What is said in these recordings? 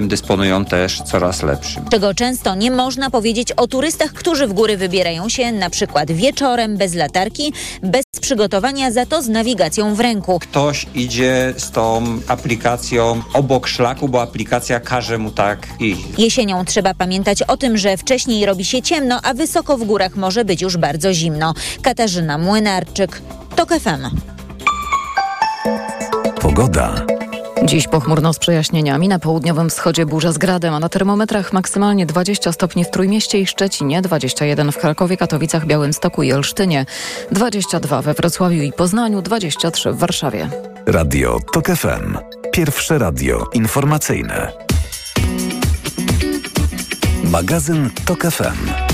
dysponują też coraz lepszym. Czego często nie można powiedzieć o turystach, którzy w góry wybierają się na przykład wieczorem, bez latarki, bez przygotowania, za to z nawigacją w ręku. Ktoś idzie z tą aplikacją obok szlaku, bo aplikacja każe mu tak iść. Jesienią trzeba pamiętać o tym, że wcześniej robi się ciemno, a wysoko w górach może być już bardzo zimno. Katarzyna Młynarczyk, TOK FM. Pogoda. Dziś pochmurno z przejaśnieniami, na południowym wschodzie burza z gradem, a na termometrach maksymalnie 20 stopni w Trójmieście i Szczecinie, 21 w Krakowie, Katowicach, Białymstoku i Olsztynie, 22 we Wrocławiu i Poznaniu, 23 w Warszawie. Radio TOK FM. Pierwsze radio informacyjne. Magazyn TOK FM.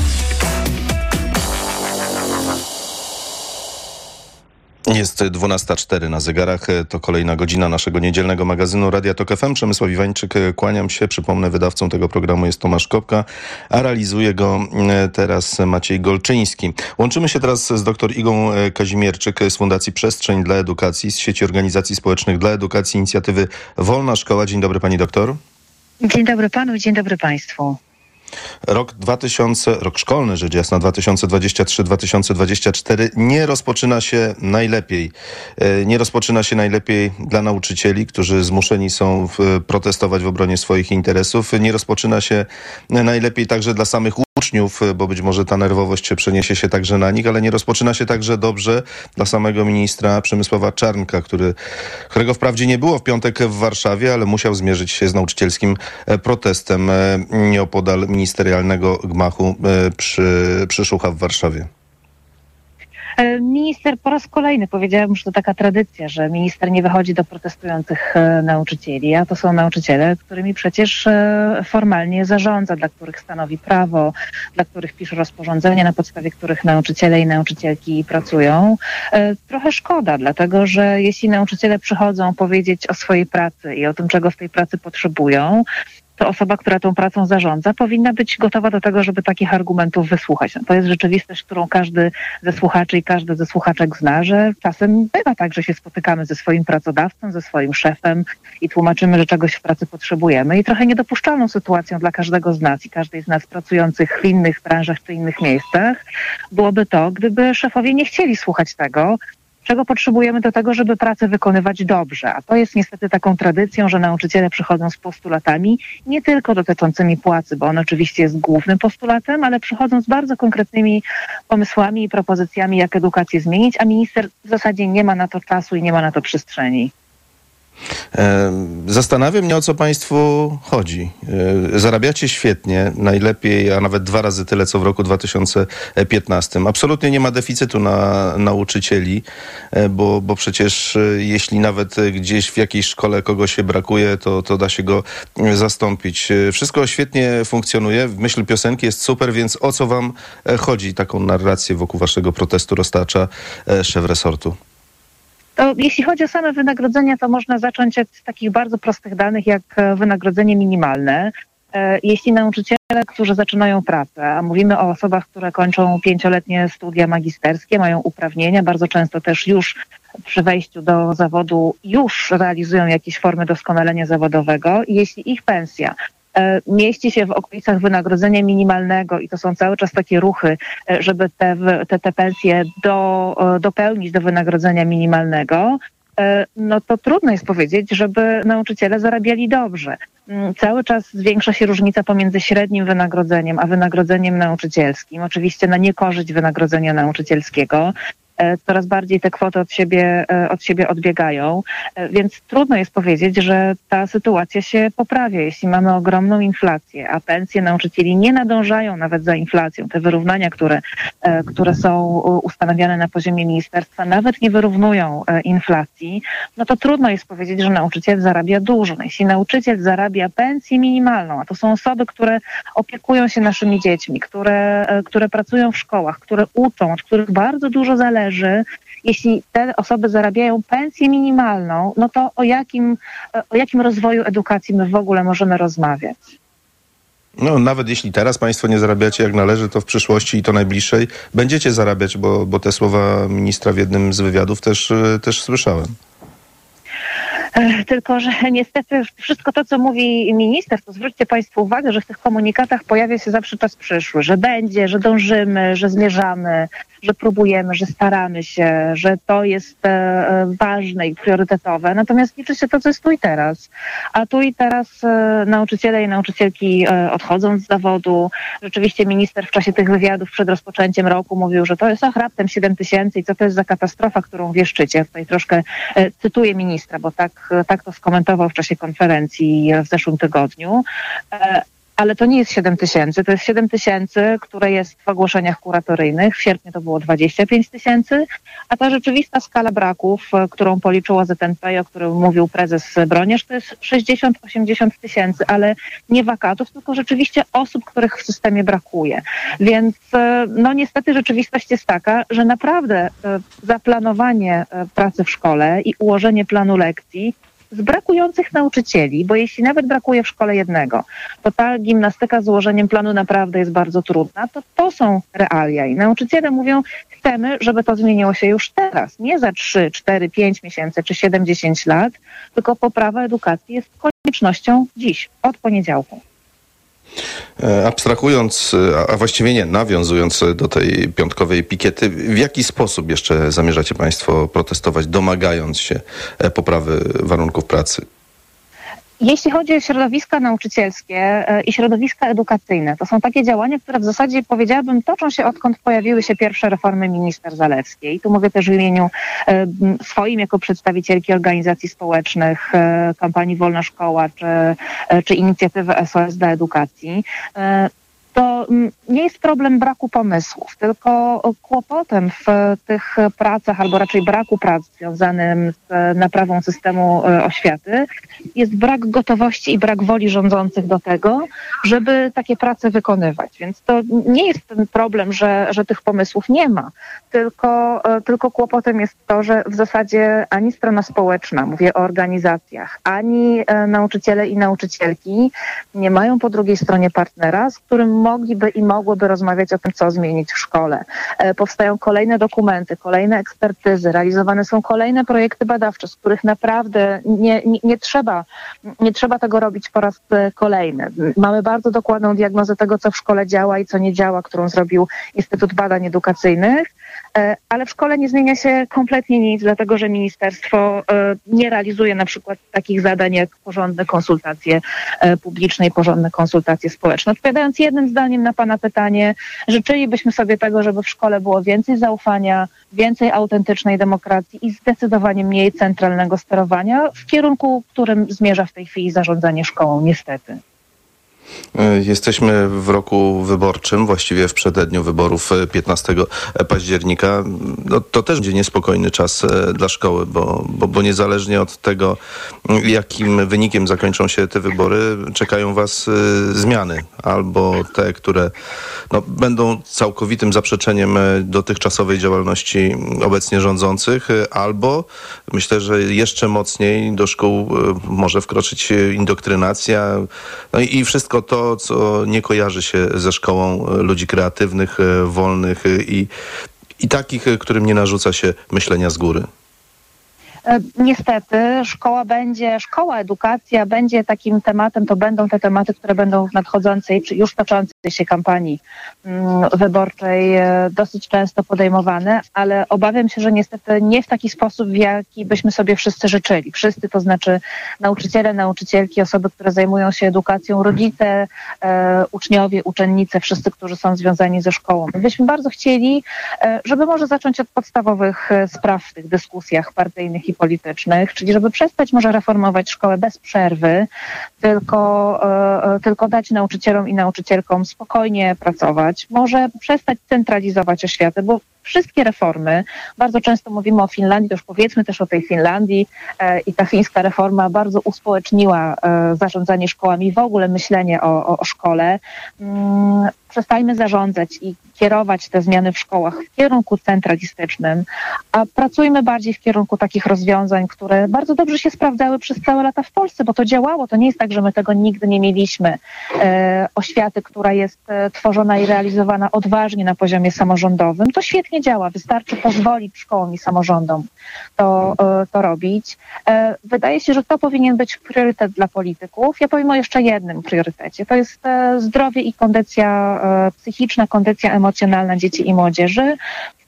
Jest 12.04 na zegarach. To kolejna godzina naszego niedzielnego magazynu Radia Tok FM. Przemysław Iwańczyk, kłaniam się. Przypomnę, wydawcą tego programu jest Tomasz Kopka, a realizuje go e, teraz Maciej Golczyński. Łączymy się teraz z dr Igą e, Kazimierczyk z Fundacji Przestrzeń dla Edukacji, z sieci organizacji społecznych dla edukacji, inicjatywy Wolna Szkoła. Dzień dobry pani doktor. Dzień dobry panu, dzień dobry państwu. Rok 2000, rok szkolny rzecz jasna 2023-2024 nie rozpoczyna się najlepiej. E, nie rozpoczyna się najlepiej dla nauczycieli, którzy zmuszeni są protestować w obronie swoich interesów. Nie rozpoczyna się najlepiej także dla samych uczniów, bo być może ta nerwowość przeniesie się także na nich, ale nie rozpoczyna się także dobrze dla samego ministra Przemysława Czarnka, który, którego wprawdzie nie było w piątek w Warszawie, ale musiał zmierzyć się z nauczycielskim e, protestem e, nieopodal ministerialnego gmachu e, przy, przy Szucha w Warszawie. E, minister po raz kolejny powiedziałem, że to taka tradycja, że minister nie wychodzi do protestujących e, nauczycieli, a to są nauczyciele, którymi przecież e, formalnie zarządza, dla których stanowi prawo, dla których pisze rozporządzenia, na podstawie których nauczyciele i nauczycielki pracują. Trochę szkoda, dlatego że jeśli nauczyciele przychodzą powiedzieć o swojej pracy i o tym, czego w tej pracy potrzebują, to osoba, która tą pracą zarządza, powinna być gotowa do tego, żeby takich argumentów wysłuchać. No to jest rzeczywistość, którą każdy ze słuchaczy i każdy ze słuchaczek zna, że czasem bywa tak, że się spotykamy ze swoim pracodawcą, ze swoim szefem i tłumaczymy, że czegoś w pracy potrzebujemy. I trochę niedopuszczalną sytuacją dla każdego z nas i każdej z nas pracujących w innych branżach czy innych miejscach byłoby to, gdyby szefowie nie chcieli słuchać tego, czego potrzebujemy do tego, żeby pracę wykonywać dobrze. A to jest niestety taką tradycją, że nauczyciele przychodzą z postulatami, nie tylko dotyczącymi płacy, bo on oczywiście jest głównym postulatem, ale przychodzą z bardzo konkretnymi pomysłami i propozycjami, jak edukację zmienić, a minister w zasadzie nie ma na to czasu i nie ma na to przestrzeni. Zastanawia mnie, o co Państwu chodzi. E, zarabiacie świetnie, najlepiej, a nawet dwa razy tyle, co w roku 2015. Absolutnie nie ma deficytu na nauczycieli, e, bo, bo przecież e, jeśli nawet gdzieś w jakiejś szkole kogoś się brakuje, to, to da się go zastąpić. Wszystko świetnie funkcjonuje. W myśl piosenki jest super, więc o co Wam chodzi? Taką narrację wokół Waszego protestu roztacza szef resortu. To jeśli chodzi o same wynagrodzenia, to można zacząć od takich bardzo prostych danych, jak e, wynagrodzenie minimalne. E, jeśli nauczyciele, którzy zaczynają pracę, a mówimy o osobach, które kończą pięcioletnie studia magisterskie, mają uprawnienia, bardzo często też już przy wejściu do zawodu już realizują jakieś formy doskonalenia zawodowego jeśli ich pensja mieści się w okolicach wynagrodzenia minimalnego i to są cały czas takie ruchy, e, żeby te, te, te pensje do, e, dopełnić do wynagrodzenia minimalnego, no to trudno jest powiedzieć, żeby nauczyciele zarabiali dobrze. Mm, cały czas zwiększa się różnica pomiędzy średnim wynagrodzeniem a wynagrodzeniem nauczycielskim. Oczywiście na niekorzyść wynagrodzenia nauczycielskiego. E, coraz bardziej te kwoty od siebie, e, od siebie odbiegają, e, więc trudno jest powiedzieć, że ta sytuacja się poprawia, jeśli mamy ogromną inflację, a pensje nauczycieli nie nadążają nawet za inflacją. Te wyrównania, które, które są ustanawiane na poziomie ministerstwa, nawet nie wyrównują inflacji, no to trudno jest powiedzieć, że nauczyciel zarabia dużo. No jeśli nauczyciel zarabia pensję minimalną, a to są osoby, które opiekują się naszymi dziećmi, które, które pracują w szkołach, które uczą, od których bardzo dużo zależy, zależy, jeśli te osoby zarabiają pensję minimalną, no to o jakim, o jakim rozwoju edukacji my w ogóle możemy rozmawiać? No, nawet jeśli teraz Państwo nie zarabiacie jak należy, to w przyszłości i to najbliższej będziecie zarabiać, bo, bo te słowa ministra w jednym z wywiadów też, też słyszałem. Tylko, że niestety wszystko to, co mówi minister, to zwróćcie Państwo uwagę, że w tych komunikatach pojawia się zawsze czas przyszły, że będzie, że dążymy, że zmierzamy, że próbujemy, że staramy się, że to jest e, e, ważne i priorytetowe. Natomiast liczy się to, co jest tu i teraz. A tu i teraz e, nauczyciele i nauczycielki odchodzą z zawodu. Rzeczywiście minister w czasie tych wywiadów przed rozpoczęciem roku mówił, że to jest ach, raptem 7 tysięcy i co to jest za katastrofa, którą wieszczycie. Tutaj troszkę cytuję ministra, bo tak, tak to skomentował w czasie konferencji w zeszłym tygodniu ale to nie jest 7 tysięcy, to jest 7 tysięcy, które jest w ogłoszeniach kuratoryjnych. W sierpniu to było 25 tysięcy, a ta rzeczywista skala braków, e, którą policzyła ZNP, o którym mówił prezes Broniarz, to jest 60-80 tysięcy, ale nie wakatów, tylko rzeczywiście osób, których w systemie brakuje. Więc e, no niestety rzeczywistość jest taka, że naprawdę e, zaplanowanie pracy w szkole i ułożenie planu lekcji z brakujących nauczycieli, bo jeśli nawet brakuje w szkole jednego, to ta gimnastyka z ułożeniem planu naprawdę jest bardzo trudna, to to są realia i nauczyciele mówią, chcemy, żeby to zmieniło się już teraz, nie za 3, 4, 5 miesięcy czy 70 lat, tylko poprawa edukacji jest koniecznością dziś, od poniedziałku. E, abstrahując, a właściwie nie, nawiązując do tej piątkowej pikiety, w jaki sposób jeszcze zamierzacie Państwo protestować, domagając się e, poprawy warunków pracy? Jeśli chodzi o środowiska nauczycielskie e, i środowiska edukacyjne, to są takie działania, które w zasadzie powiedziałabym toczą się odkąd pojawiły się pierwsze reformy minister Zalewskiej. Tu mówię też w imieniu e, swoim jako przedstawicielki organizacji społecznych, e, kampanii Wolna Szkoła czy, czy inicjatywy SOS dla edukacji to mm, nie jest problem braku pomysłów, tylko kłopotem w tych pracach, albo raczej braku prac związanym z naprawą systemu e, oświaty jest brak gotowości i brak woli rządzących do tego, żeby takie prace wykonywać. Więc to nie jest ten problem, że, że tych pomysłów nie ma, tylko, e, tylko kłopotem jest to, że w zasadzie ani strona społeczna, mówię o organizacjach, ani e, nauczyciele i nauczycielki nie mają po drugiej stronie partnera, z którym mogliby i mogłyby rozmawiać o tym, co zmienić w szkole. E, powstają kolejne dokumenty, kolejne ekspertyzy, realizowane są kolejne projekty badawcze, z których naprawdę nie, nie, nie trzeba, nie trzeba tego robić po raz e, kolejny. Mamy bardzo dokładną diagnozę tego, co w szkole działa i co nie działa, którą zrobił Instytut Badań Edukacyjnych. E, ale w szkole nie zmienia się kompletnie nic, dlatego że ministerstwo e, nie realizuje na przykład takich zadań jak porządne konsultacje e, publiczne i porządne konsultacje społeczne. Odpowiadając jednym zdaniem na Pana pytanie, życzylibyśmy sobie tego, żeby w szkole było więcej zaufania, więcej autentycznej demokracji i zdecydowanie mniej centralnego sterowania w kierunku, którym zmierza w tej chwili zarządzanie szkołą, niestety. E, jesteśmy w roku wyborczym, właściwie w przededniu wyborów 15 e, października. No, to też będzie niespokojny czas e, dla szkoły, bo, bo, bo niezależnie od tego, jakim wynikiem zakończą się te wybory, czekają Was zmiany. Albo te, które no, będą całkowitym zaprzeczeniem dotychczasowej działalności obecnie rządzących, albo myślę, że jeszcze mocniej do szkół może wkroczyć indoktrynacja no i wszystko wszystko to, co nie kojarzy się ze szkołą e, ludzi kreatywnych, e, wolnych e, i, i takich, którym nie narzuca się myślenia z góry. Niestety szkoła będzie, szkoła, edukacja będzie takim tematem, to będą te tematy, które będą w nadchodzącej, czy już toczącej się kampanii mm, wyborczej e, dosyć często podejmowane, ale obawiam się, że niestety nie w taki sposób, w jaki byśmy sobie wszyscy życzyli. Wszyscy, to znaczy nauczyciele, nauczycielki, osoby, które zajmują się edukacją, rodzice, e, uczniowie, uczennice, wszyscy, którzy są związani ze szkołą. My byśmy bardzo chcieli, żeby może zacząć od podstawowych spraw w tych dyskusjach partyjnych i politycznych, czyli żeby przestać może reformować szkołę bez przerwy, tylko, e, e, tylko dać nauczycielom i nauczycielkom spokojnie pracować, może przestać centralizować oświatę, bo wszystkie reformy, bardzo często mówimy o Finlandii, to już powiedzmy też o tej Finlandii e, i ta fińska reforma bardzo uspołeczniła zarządzanie szkołami, w ogóle myślenie o, o, szkole. Mm, przestajmy zarządzać i kierować te zmiany w szkołach w kierunku centralistycznym, a pracujmy bardziej w kierunku takich rozwiązań, które bardzo dobrze się sprawdzały przez całe lata w Polsce, bo to działało. To nie jest tak, że my tego nigdy nie mieliśmy. E, oświaty, która jest e, tworzona i realizowana odważnie na poziomie samorządowym, to świetnie świetnie działa. Wystarczy pozwolić szkołom i samorządom to, e, to robić. E, wydaje się, że to powinien być priorytet dla polityków. Ja powiem o jeszcze jednym priorytecie. To jest e, zdrowie i kondycja psychiczna, kondycja emocjonalna dzieci i młodzieży.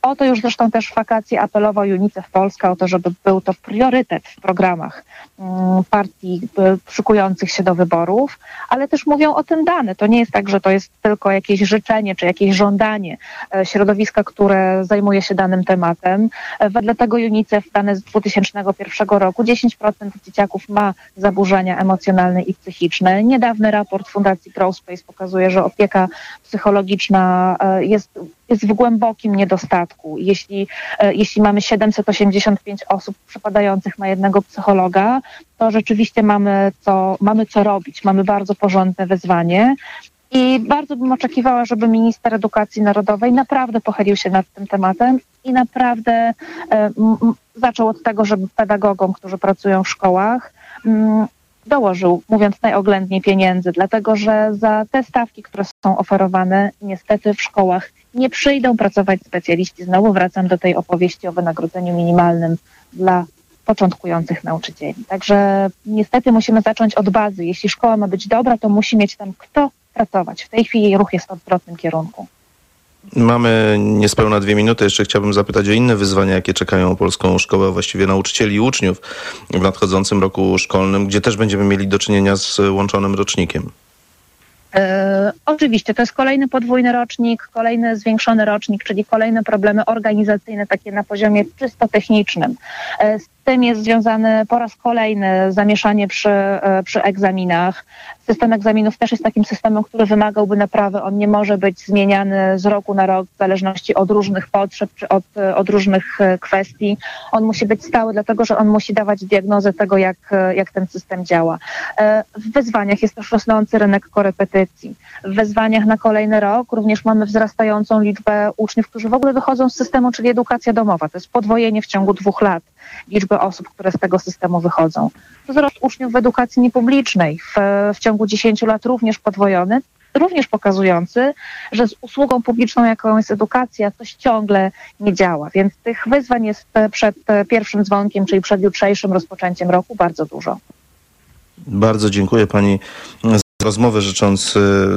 O to już zresztą też w wakacje apelował UNICEF Polska, o to, żeby był to priorytet w programach mm, partii szykujących się do wyborów, ale też mówią o tym dane. To nie jest tak, że to jest tylko jakieś życzenie czy jakieś żądanie e, środowiska, które zajmuje się danym tematem. E, wedle tego UNICEF, dane z 2001 roku, 10% dzieciaków ma zaburzenia emocjonalne i psychiczne. Niedawny raport Fundacji Crowspace pokazuje, że opieka psychologiczna e, jest jest w głębokim niedostatku. Jeśli, e, jeśli mamy 785 osób przypadających na jednego psychologa, to rzeczywiście mamy co, mamy co robić. Mamy bardzo porządne wyzwanie. I bardzo bym oczekiwała, żeby minister edukacji narodowej naprawdę pochylił się nad tym tematem i naprawdę e, zaczął od tego, żeby pedagogom, którzy pracują w szkołach, dołożył, mówiąc najoględniej, pieniędzy, dlatego że za te stawki, które są oferowane, niestety w szkołach nie przyjdą pracować specjaliści. Znowu wracam do tej opowieści o wynagrodzeniu minimalnym dla początkujących nauczycieli. Także niestety musimy zacząć od bazy. Jeśli szkoła ma być dobra, to musi mieć tam kto pracować. W tej chwili ruch jest w odwrotnym kierunku. Mamy niespełna dwie minuty. Jeszcze chciałbym zapytać o inne wyzwania, jakie czekają polską szkołę, a właściwie nauczycieli i uczniów w nadchodzącym roku szkolnym, gdzie też będziemy mieli do czynienia z łączonym rocznikiem. E, oczywiście to jest kolejny podwójny rocznik, kolejny zwiększony rocznik, czyli kolejne problemy organizacyjne, takie na poziomie czysto technicznym. E, tym jest związane po raz kolejny zamieszanie przy, e, przy egzaminach. System egzaminów też jest takim systemem, który wymagałby naprawy. On nie może być zmieniany z roku na rok w zależności od różnych potrzeb czy od, od różnych e, kwestii. On musi być stały, dlatego że on musi dawać diagnozę tego, jak, jak ten system działa. W wyzwaniach jest też rosnący rynek korepetycji. W wyzwaniach na kolejny rok również mamy wzrastającą liczbę uczniów, którzy w ogóle wychodzą z systemu, czyli edukacja domowa. To jest podwojenie w ciągu dwóch lat liczby osób, które z tego systemu wychodzą. Wzrost uczniów w edukacji niepublicznej w, w ciągu 10 lat również podwojony, również pokazujący, że z usługą publiczną, jaką jest edukacja, coś ciągle nie działa. Więc tych wyzwań jest przed pierwszym dzwonkiem, czyli przed jutrzejszym rozpoczęciem roku bardzo dużo. Bardzo dziękuję pani rozmowę życząc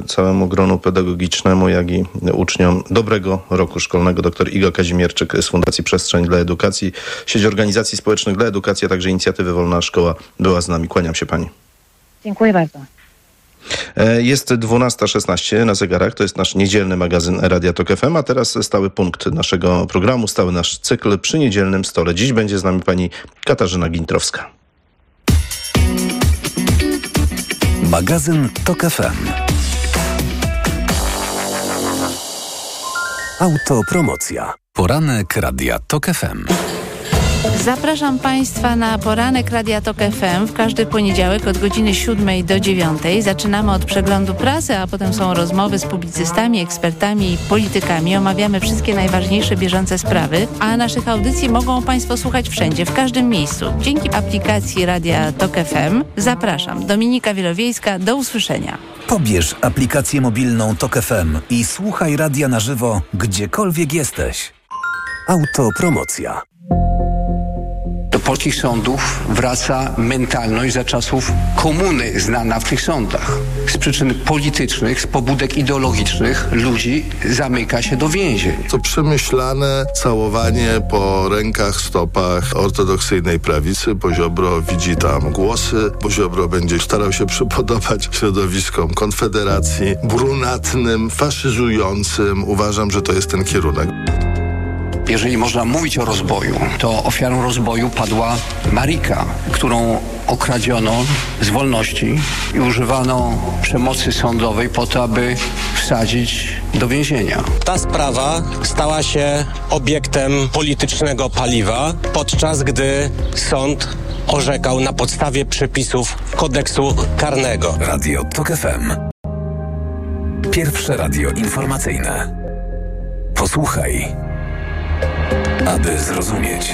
całemu gronu pedagogicznemu, jak i uczniom dobrego roku szkolnego. Dr Iga Kazimierczyk z Fundacji Przestrzeń dla Edukacji, sieć organizacji społecznych dla edukacji, a także inicjatywy Wolna Szkoła była z nami. Kłaniam się pani. Dziękuję bardzo. E, jest 12.16 na zegarach, to jest nasz niedzielny magazyn Radia Tok FM, a teraz stały punkt naszego programu, stały nasz cykl przy niedzielnym stole. Dziś będzie z nami pani Katarzyna Gintrowska. Magazyn TOK FM. Autopromocja. Poranek Radia TOK FM. Zapraszam Państwa na poranek Radia Tok FM w każdy poniedziałek od godziny 7 do 9. Zaczynamy od przeglądu prasy, a potem są rozmowy z publicystami, ekspertami i politykami. Omawiamy wszystkie najważniejsze bieżące sprawy, a naszych audycji mogą Państwo słuchać wszędzie, w każdym miejscu. Dzięki aplikacji Radia Tok FM zapraszam. Dominika Wielowiejska, do usłyszenia. Pobierz aplikację mobilną Tok FM i słuchaj radia na żywo, gdziekolwiek jesteś. Autopromocja polskich sądów wraca mentalność za czasów komuny znana w tych sądach. Z przyczyn politycznych, z pobudek ideologicznych ludzi zamyka się do więzień. To przemyślane całowanie po rękach, stopach ortodoksyjnej prawicy. Poziobro widzi tam głosy. Poziobro będzie starał się przypodobać środowiskom Konfederacji, brunatnym, faszyzującym. Uważam, że to jest ten kierunek jeżeli można mówić o rozboju, to ofiarą rozboju padła Marika, którą okradziono z wolności i używano przemocy sądowej po to, aby wsadzić do więzienia. Ta sprawa stała się obiektem politycznego paliwa, podczas gdy sąd orzekał na podstawie przepisów kodeksu karnego. Radio TOK FM. Pierwsze radio informacyjne. Posłuchaj aby zrozumieć.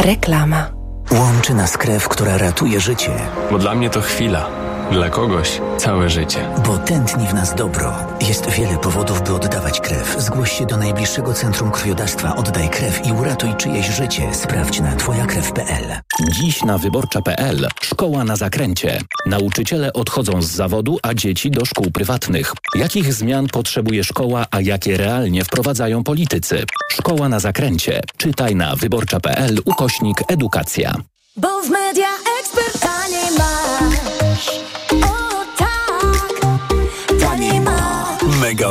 Reklama. Łączy nas krew, która ratuje życie. Bo dla mnie to chwila dla kogoś całe życie. Bo tętni w nas dobro. Jest wiele powodów, by oddawać krew. Zgłoś się do najbliższego centrum krwiodawstwa Oddaj Krew i uratuj czyjeś życie. Sprawdź na twojakrew.pl. Dziś na wyborcza.pl Szkoła na zakręcie. Nauczyciele odchodzą z zawodu, a dzieci do szkół prywatnych. Jakich zmian potrzebuje szkoła, a jakie realnie wprowadzają politycy? Szkoła na zakręcie. Czytaj na wyborcza.pl ukośnik edukacja. Bo w media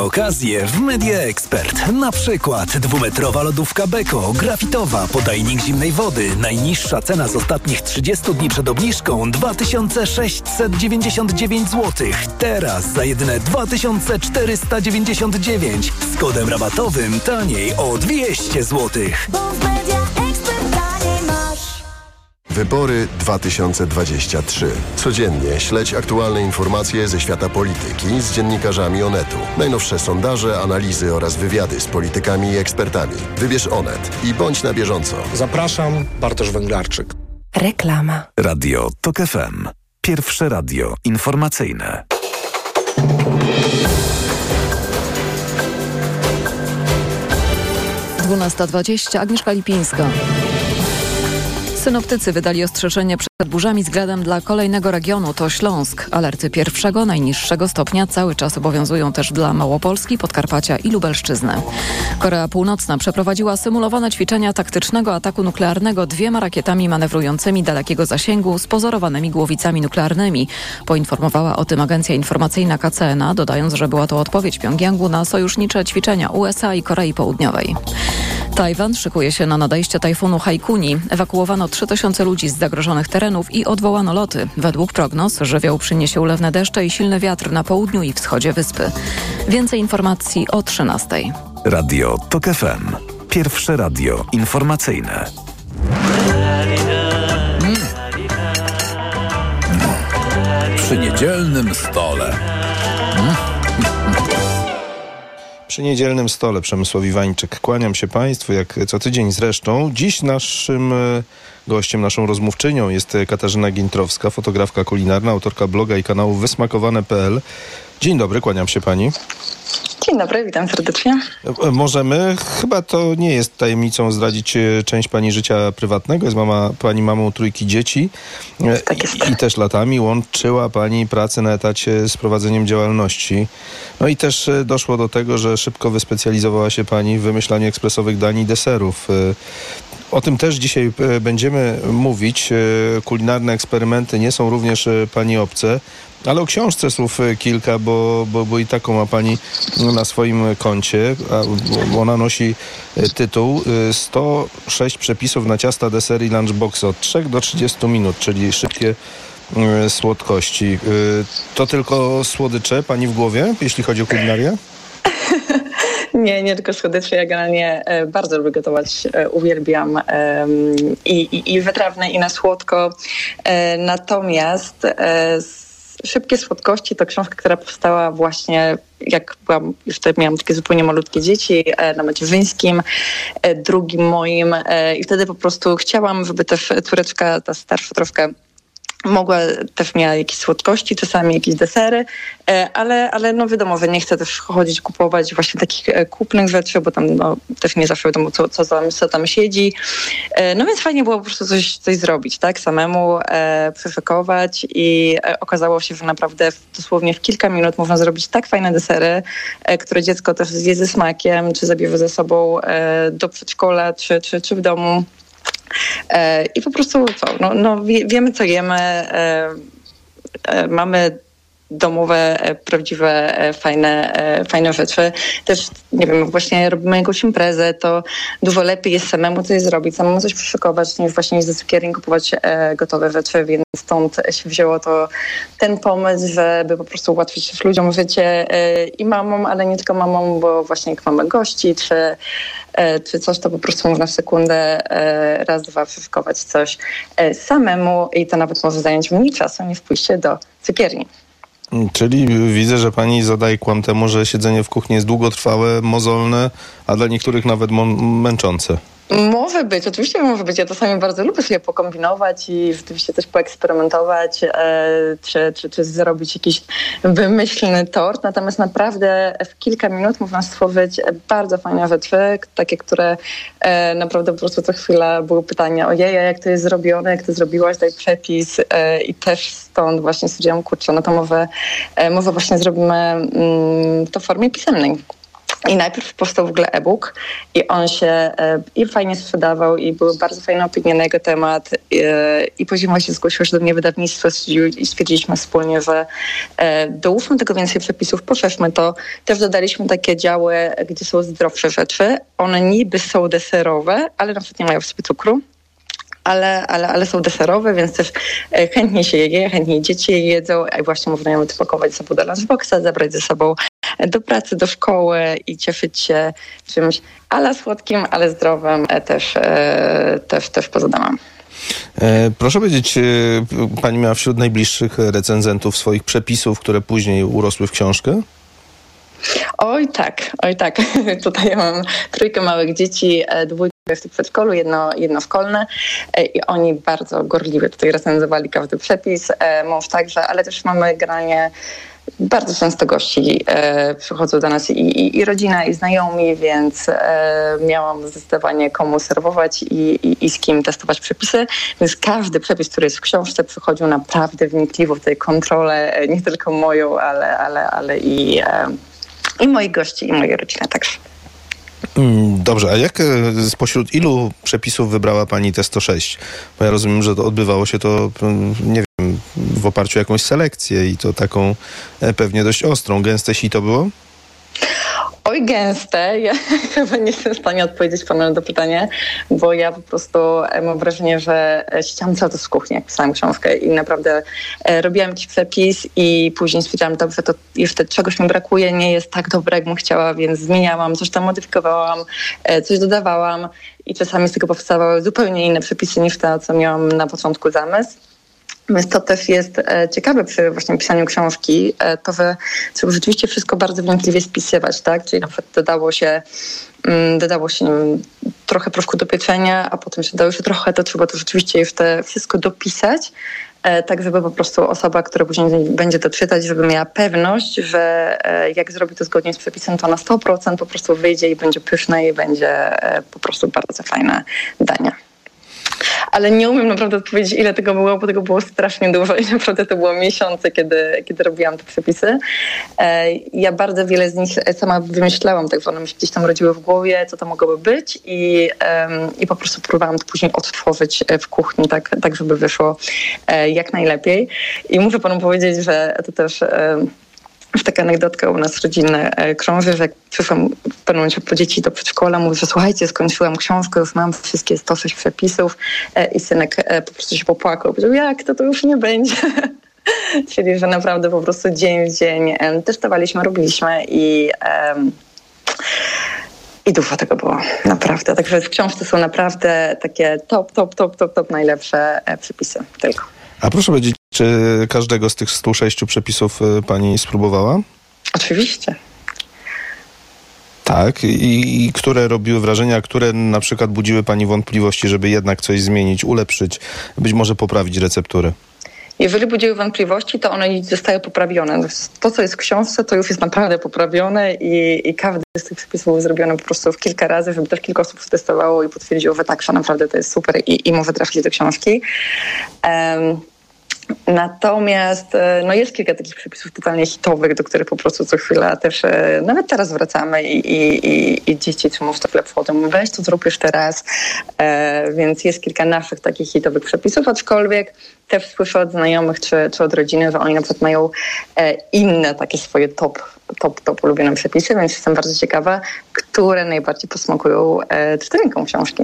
okazje w Media Expert. Na przykład dwumetrowa lodówka Beko, grafitowa, podajnik zimnej wody. Najniższa cena z ostatnich 30 dni przed obniżką 2699 zł. Teraz za jedyne 2499 z kodem rabatowym taniej o 200 zł. Bo w media. Wybory 2023. Codziennie śledź aktualne informacje ze świata polityki z dziennikarzami Onetu. Najnowsze sondaże, analizy oraz wywiady z politykami i ekspertami. Wybierz Onet i bądź na bieżąco. Zapraszam, Bartosz Węglarczyk. Reklama. Radio TOK FM. Pierwsze radio informacyjne. Dwunasta dwadzieścia. Agnieszka Lipińska. Synoptycy wydali ostrzeżenie przed burzami z gradem dla kolejnego regionu, to Śląsk. Alerty pierwszego, najniższego stopnia cały czas obowiązują też dla Małopolski, Podkarpacia i Lubelszczyzny. Korea Północna przeprowadziła symulowane ćwiczenia taktycznego ataku nuklearnego dwiema rakietami manewrującymi dalekiego zasięgu z pozorowanymi głowicami nuklearnymi. Poinformowała o tym agencja informacyjna KCNA, dodając, że była to odpowiedź Pjongjangu na sojusznicze ćwiczenia USA i Korei Południowej. Tajwan szykuje się na nadejście tajfunu Haikuni. Ewakuowano 3000 ludzi z zagrożonych terenów i odwołano loty. Według prognoz żywioł przyniesie ulewne deszcze i silny wiatr na południu i wschodzie wyspy. Więcej informacji o 13. Radio TOK FM. Pierwsze radio informacyjne. Przy niedzielnym stole. Przy niedzielnym stole Przemysław Iwańczyk. Kłaniam się Państwu, jak co tydzień zresztą. Dziś naszym e, gościem, naszą rozmówczynią jest Katarzyna Gintrowska, fotografka kulinarna, autorka bloga i kanału wysmakowane.pl. Dzień dobry, kłaniam się Pani. Dzień dobry, witam serdecznie. E, Możemy, chyba to nie jest tajemnicą zdradzić e, część Pani życia prywatnego. Jest mama, Pani mamą trójki dzieci. E, Tak jest. I, I też latami łączyła Pani pracę na etacie z prowadzeniem działalności. No i też doszło do tego, że szybko wyspecjalizowała się Pani w wymyślaniu ekspresowych dań i deserów. O tym też dzisiaj będziemy mówić. Kulinarne eksperymenty nie są również Pani obce. Ale o książce słów kilka, bo, bo, bo i taką ma Pani na swoim koncie. Ona nosi e, tytuł e, 106 przepisów na ciasta, desery i lunchboxy od 3 do 30 minut, czyli szybkie e, słodkości. E, To tylko słodycze Pani w głowie, jeśli chodzi o kulinarię? Nie, nie tylko słodycze, ja generalnie e, bardzo lubię gotować, e, uwielbiam i, i, i wytrawne, i na słodko. E, Natomiast e, s- Szybkie Słodkości to książka, która powstała właśnie jak byłam, już wtedy miałam takie zupełnie malutkie dzieci e, na mecie wyńskim, e, drugim moim e, i wtedy po prostu chciałam, żeby też córeczka, ta starsza troszkę mogła, też miała jakieś słodkości, czasami jakieś desery, e, ale, ale no wiadomo, że nie chcę też chodzić kupować właśnie takich e, kupnych rzeczy, bo tam no, też nie zawsze wiadomo, co, co, tam, co tam siedzi. E, No więc fajnie było po prostu coś, coś zrobić, tak, samemu e, i okazało się, że naprawdę dosłownie w kilka minut można zrobić tak fajne desery, e, które dziecko też zje ze smakiem, czy zabierze ze sobą e, do przedszkola, czy, czy, czy w domu. E, I po prostu co, no, no wie, wiemy co jemy, e, e, mamy domowe, e, prawdziwe, e, fajne, e, fajne rzeczy. Też, nie wiem, właśnie robimy jakąś imprezę, to dużo lepiej jest samemu coś zrobić, samemu coś przyszykować, niż właśnie do cukierni kupować gotowe rzeczy, więc stąd się wzięło to ten pomysł, żeby po prostu ułatwić też ludziom życie i mamom, ale nie tylko mamom, bo właśnie jak mamy gości, czy, czy coś, to po prostu można w sekundę raz, dwa przyszykować coś samemu i to nawet może zająć mniej czasu niż pójście do cukierni. Czyli widzę, że pani zadaje kłam temu, że siedzenie w kuchni jest długotrwałe, mozolne, a dla niektórych nawet męczące. Może być, oczywiście może być. Ja czasami bardzo lubię sobie pokombinować i rzeczywiście też poeksperymentować, e, czy, czy, czy zrobić jakiś wymyślny tort. Natomiast naprawdę w kilka minut można stworzyć bardzo fajne rzeczy, takie, które e, naprawdę po prostu co chwila były pytania, ojej, jak to jest zrobione, jak to zrobiłaś, daj przepis e, i też stąd właśnie stwierdziłam, kurczę, no to może, e, może właśnie zrobimy mm, to w formie pisemnej. I najpierw powstał w ogóle e-book i on się e, i fajnie sprzedawał i były bardzo fajne opinie na jego temat e, i później właśnie zgłosiło się do mnie wydawnictwo i stwierdziliśmy wspólnie, że e, dołóżmy tego więcej przepisów, poszerzmy to. Też dodaliśmy takie działy, gdzie są zdrowsze rzeczy. One niby są deserowe, ale na przykład nie mają w sobie cukru ale, ale, ale są deserowe, więc też e, chętnie się je chętnie dzieci je jedzą, a właśnie można ją wypakować ze sobą do lunchboxa, zabrać ze sobą do pracy, do szkoły i cieszyć się czymś ale słodkim, ale zdrowym e, też, e, też, też poza domem. E, Proszę powiedzieć, e, pani miała wśród najbliższych recenzentów swoich przepisów, które później urosły w książkę? Oj tak, oj tak. Tutaj mam trójkę małych dzieci, e, dwójkę w przedszkolu, jedno, jedno szkolne e, i oni bardzo gorliwie tutaj recenzowali każdy przepis, e, mąż także, ale też mamy generalnie bardzo często gości e, przychodzą do nas i, i, i rodzina, i znajomi, więc e, miałam zdecydowanie komu serwować i, i, i z kim testować przepisy. Więc każdy przepis, który jest w książce, przychodził naprawdę wnikliwo w tej kontrolę, e, nie tylko moją, ale, ale, ale i, e, i moich gości, i mojej rodziny także. Mm, Dobrze, a jak e, spośród ilu przepisów wybrała pani te 106? Bo ja rozumiem, że to odbywało się to, mm, nie wiem, w oparciu o jakąś selekcję i to taką e, pewnie dość ostrą. Gęste sito było? Oj, gęste. Ja chyba nie jestem w stanie odpowiedzieć panu na to pytanie, bo ja po prostu e, mam wrażenie, że e, siedziałam cały czas w kuchni, jak pisałam książkę i naprawdę e, robiłam jakiś przepis i później stwierdziłam, dobrze, to jeszcze czegoś mi brakuje, nie jest tak dobre, jak bym chciała, więc zmieniałam, coś tam modyfikowałam, e, coś dodawałam i czasami z tego powstawały zupełnie inne przepisy niż te, co miałam na początku zamysł. To też jest e, ciekawe przy właśnie pisaniu książki, e, to, że trzeba rzeczywiście wszystko bardzo wnikliwie spisywać, tak? Czyli na przykład dodało się, mm, dodało się trochę proszku do pieczenia, a potem się dodało się trochę, to trzeba to rzeczywiście jeszcze wszystko dopisać, e, tak żeby po prostu osoba, która później będzie to czytać, żeby miała pewność, że jak zrobi to zgodnie z przepisem, to na 100% po prostu wyjdzie i będzie pyszne i będzie po prostu bardzo fajne danie ale nie umiem naprawdę odpowiedzieć, ile tego było, bo tego było strasznie dużo i naprawdę to było miesiące, kiedy, kiedy robiłam te przepisy. E, Ja bardzo wiele z nich sama wymyślałam, tak one mi się gdzieś tam rodziły w głowie, co to mogłoby być i, i po prostu próbowałam to później odtworzyć e, w kuchni, tak, tak żeby wyszło e, jak najlepiej. I muszę panu powiedzieć, że to też... taka anegdotka u nas rodzinna e, krąży, że jak przyszłam w pewnym momencie po dzieci do przedszkola, mówię, że słuchajcie, skończyłam książkę, już mam wszystkie 106 przepisów e, i synek e, po prostu się popłakał. Powiedział, jak to, to już nie będzie. Czyli, że naprawdę po prostu dzień w dzień testowaliśmy, robiliśmy i em, i dużo tego było, naprawdę. Także w książce są naprawdę takie top, top, top, top, top najlepsze przepisy tylko. A proszę powiedzieć, czy każdego z tych 106 przepisów e, pani spróbowała? Oczywiście. Tak. I, I które robiły wrażenie, a które na przykład budziły pani wątpliwości, żeby jednak coś zmienić, ulepszyć, być może poprawić recepturę? Jeżeli budziły wątpliwości, to one zostały poprawione. To, co jest w książce, to już jest naprawdę poprawione i, i każdy z tych przepisów był zrobiony po prostu w kilka razy, żeby też kilka osób testowało i potwierdziło, że tak, że naprawdę to jest super i, i może trafić do książki. Em, Natomiast e, no jest kilka takich przepisów totalnie hitowych, do których po prostu co chwila też, nawet teraz wracamy i, i, i, dzieci czemu w to chleb wchodzą. Weź to zrób jeszcze raz. E, więc jest kilka naszych takich hitowych przepisów, aczkolwiek też słyszę od znajomych czy, czy od rodziny, że oni na przykład mają e, inne takie swoje top, top, top ulubione przepisy, więc jestem bardzo ciekawa, które najbardziej posmakują e, czytelnikom książki.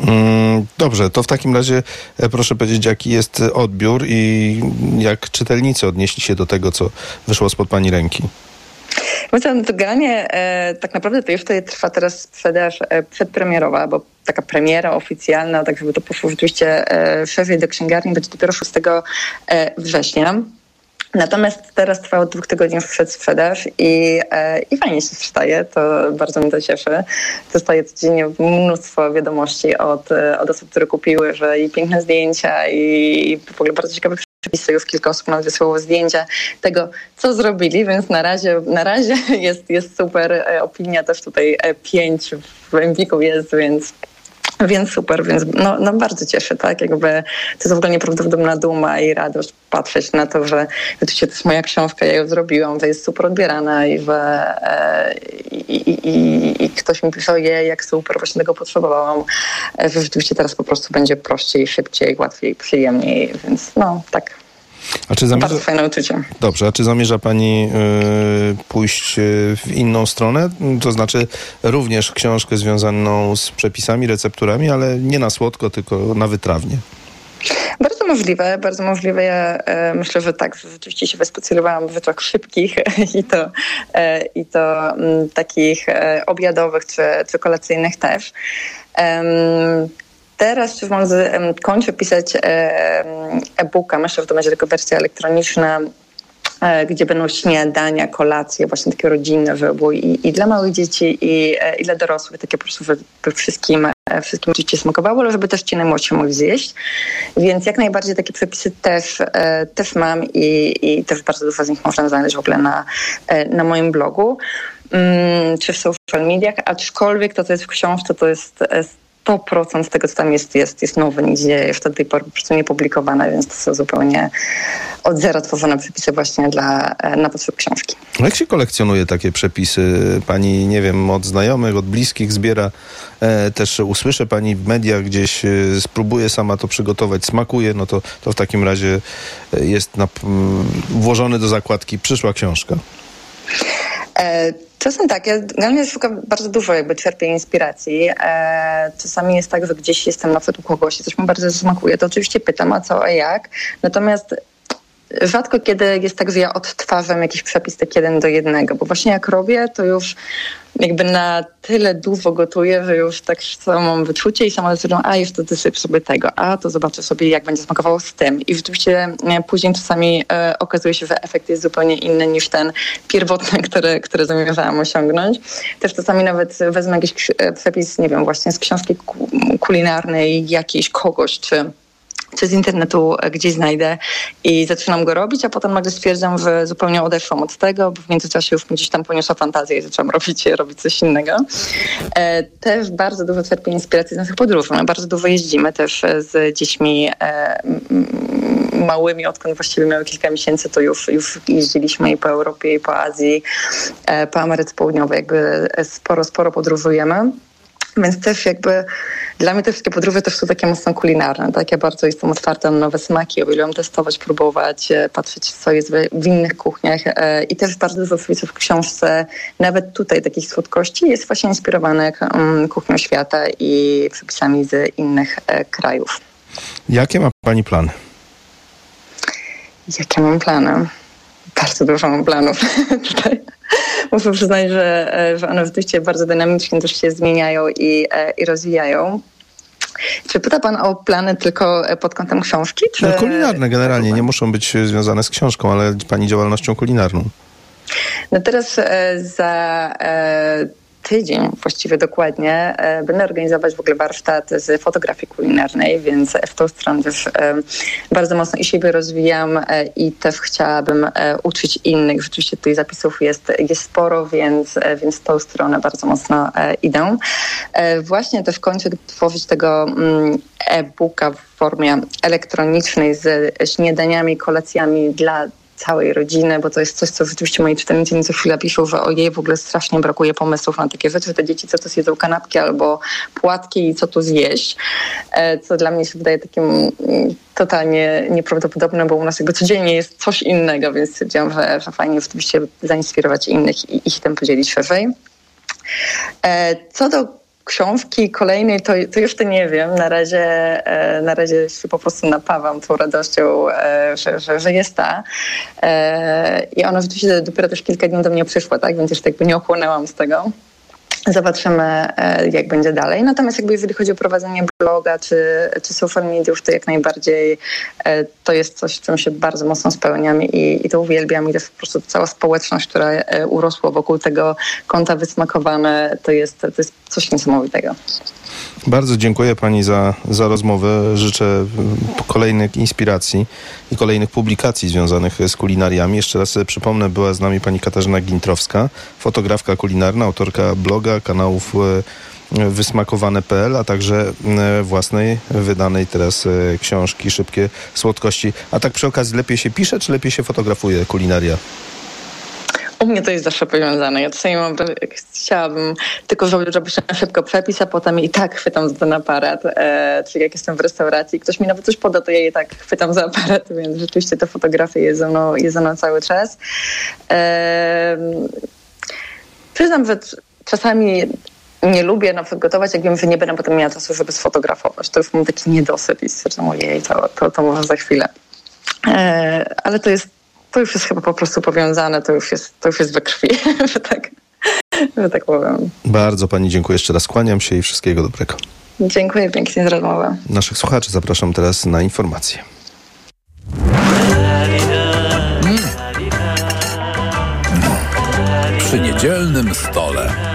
Mm, Dobrze, to w takim razie e, proszę powiedzieć, jaki jest odbiór i jak czytelnicy odnieśli się do tego, co wyszło spod pani ręki? Granie e, tak naprawdę to jeszcze trwa teraz sprzedaż e, przedpremierowa, bo taka premiera oficjalna, tak żeby to poszło rzeczywiście e, szerzej do księgarni, będzie dopiero 6 e, września. Natomiast teraz trwa od dwóch tygodni w przedsprzedaż i, e, i fajnie się sprzedaje, to bardzo mnie to cieszy. Dostaję codziennie mnóstwo wiadomości od, e, od osób, które kupiły, że i piękne zdjęcia i w ogóle bardzo ciekawe przepisy. Już kilka osób nawet wysłało zdjęcia tego, co zrobili, więc na razie, na razie jest, jest super. E, Opinia też tutaj e, pięć w Empiku jest, więc więc super, więc no, no bardzo cieszę, tak? Jakby to jest w ogóle nieprawdopodobna duma i radość patrzeć na to, że rzeczywiście to jest moja książka, ja ją zrobiłam, że jest super odbierana i że i, i, i, i ktoś mi pisał, je, jak super, właśnie tego potrzebowałam, e, że rzeczywiście teraz po prostu będzie prościej, szybciej, łatwiej, przyjemniej, więc no tak. A czy zamierza... Bardzo fajne uczucie. Dobrze, a czy zamierza Pani y, pójść y, w inną stronę? To znaczy również książkę związaną z przepisami, recepturami, ale nie na słodko, tylko na wytrawnie. Bardzo możliwe, bardzo możliwe. Ja e, myślę, że tak, że rzeczywiście się wyspecjalizowałam w rzeczach szybkich i to, e, i to m, takich e, obiadowych czy, czy kolacyjnych też. Teraz, mówiąc, em, kończę pisać e-booka. Myślę, że to będzie tylko wersja elektroniczna, e, gdzie będą śniadania, kolacje, właśnie takie rodzinne, było i, i dla małych dzieci, i, e, i dla dorosłych, takie po prostu, wszystkim, e, wszystkim oczywiście smakowało, ale żeby też ci najmłodsi mogli zjeść. Więc jak najbardziej takie przepisy też, też mam i, i też bardzo dużo z nich można znaleźć w ogóle na, na moim blogu. Mm, czy w social mediach, aczkolwiek to, co jest w książce, to jest 100% tego, co tam jest, jest, jest nowe, nigdzie jeszcze do tej pory po prostu nie publikowane, więc to są zupełnie od zera tworzone przepisy właśnie dla, e, na potrzeby książki. Jak się kolekcjonuje takie przepisy? Pani, nie wiem, od znajomych, od bliskich zbiera. E, też usłyszę Pani w mediach gdzieś, e, spróbuje sama to przygotować, smakuje, no to, to w takim razie e, jest na, włożony do zakładki przyszła książka. E, Czasem tak, ja generalnie szukam bardzo dużo, jakby czerpię inspiracji. E, czasami jest tak, że gdzieś jestem na u kogoś i coś mi bardzo smakuje, to oczywiście pytam, a co, a jak. Natomiast rzadko kiedy jest tak, że ja odtwarzam jakiś przepis tak jeden do jednego, bo właśnie jak robię, to już jakby na tyle dużo gotuję, że już tak samo wyczucie i sama decyduję, a jeszcze dosyp sobie tego, a to zobaczę sobie, jak będzie smakowało z tym. I rzeczywiście e, później czasami e, okazuje się, że efekt jest zupełnie inny niż ten pierwotny, który, który zamierzałam osiągnąć. Też czasami nawet wezmę jakiś e, przepis, nie wiem, właśnie z książki ku- kulinarnej jakiejś kogoś, czy czy z internetu e, gdzieś znajdę i zaczynam go robić, a potem nagle stwierdzam, że zupełnie odeszłam od tego, bo w międzyczasie już mi gdzieś tam poniosła fantazję i zaczęłam robić, robić coś innego. E, też bardzo dużo czerpię inspiracji z naszych podróży. My bardzo dużo jeździmy też e, z dziećmi małymi, odkąd właściwie miały kilka miesięcy, to już, już jeździliśmy i po Europie, i po Azji, po Ameryce Południowej, jakby sporo, sporo podróżujemy. Więc też jakby dla mnie te wszystkie podróże też są takie mocno kulinarne. Tak? Ja bardzo jestem otwarta na nowe smaki, uwielbiam testować, próbować, e, patrzeć co jest w, innych kuchniach e, i też bardzo dużo przepisów w książce, nawet tutaj takich słodkości jest właśnie inspirowanych um, kuchnią świata i przepisami z innych e, krajów. Jakie ma Pani plany? Jakie mam plany? Bardzo dużo mam planów tutaj. Muszę przyznać, że, e, że one rzeczywiście bardzo dynamicznie też się zmieniają i, e, i rozwijają. Czy pyta pan o plany tylko e, pod kątem książki? Czy... No, kulinarne generalnie, nie muszą być związane z książką, ale Pani działalnością kulinarną. No teraz za tydzień, właściwie dokładnie, e, będę organizować w ogóle warsztat z fotografii kulinarnej, więc w tą stronę też e, bardzo mocno i siebie rozwijam e, i też chciałabym uczyć innych. Rzeczywiście tutaj zapisów jest, jest sporo, więc, więc w tą stronę bardzo mocno idę. Właśnie też kończę tworzyć tego mm, e-booka w formie elektronicznej z śniadaniami, kolacjami dla całej rodziny, bo to jest coś, co rzeczywiście moi czytelnicy mi co chwila piszą, że ojej, w ogóle strasznie brakuje pomysłów na takie rzeczy, że te dzieci co to zjedzą kanapki albo płatki i co tu zjeść, e, co dla mnie się wydaje takim mm, totalnie nieprawdopodobne, bo u nas jakby codziennie jest coś innego, więc stwierdziłam, że, że fajnie rzeczywiście zainspirować innych i, i się tym podzielić szerzej. E, Co do książki kolejnej, to, to jeszcze nie wiem. Na razie, e, na razie się po prostu napawam tą radością, e, że, że, że jest ta. E, I ona rzeczywiście dopiero też kilka dni do mnie przyszła, tak? Więc jeszcze jakby nie ochłonęłam z tego. Zobaczymy, e, jak będzie dalej. Natomiast jakby jeżeli chodzi o prowadzenie bloga czy, czy social mediów, to jak najbardziej e, to jest coś, czym się bardzo mocno spełniam i, i to uwielbiam. I jest po prostu cała społeczność, która e, urosła wokół tego konta wysmakowane. To jest, to jest coś niesamowitego. Bardzo dziękuję Pani za, za rozmowę. Życzę kolejnych inspiracji i kolejnych publikacji związanych z kulinariami. Jeszcze raz przypomnę, była z nami Pani Katarzyna Gintrowska, fotografka kulinarna, autorka bloga, kanałów e, wysmakowane.pl, a także e, własnej, wydanej teraz e, książki Szybkie Słodkości. A tak przy okazji lepiej się pisze, czy lepiej się fotografuje kulinaria? U mnie to jest zawsze powiązane. Ja czasami mam, chciałabym tylko zrobić, szybko przepis, a potem i tak chwytam za ten aparat. E, czyli jak jestem w restauracji, ktoś mi nawet coś poda, to ja i tak chwytam za aparat, więc rzeczywiście te fotografie jest ze mną, jest ze mną cały czas. E, przyznam, że czasami nie lubię na przykład gotować, jak wiem, że nie będę potem miała czasu, żeby sfotografować. To już mam taki niedosyt i stwierdzam, ojej, to, to, to może za chwilę. E, ale to jest to już jest chyba po prostu powiązane, to już jest, to już jest we krwi, że tak, że tak powiem. Bardzo Pani dziękuję jeszcze raz, kłaniam się i wszystkiego dobrego. Dziękuję pięknie za rozmowę. Naszych słuchaczy zapraszam teraz na informacje. Przy niedzielnym stole.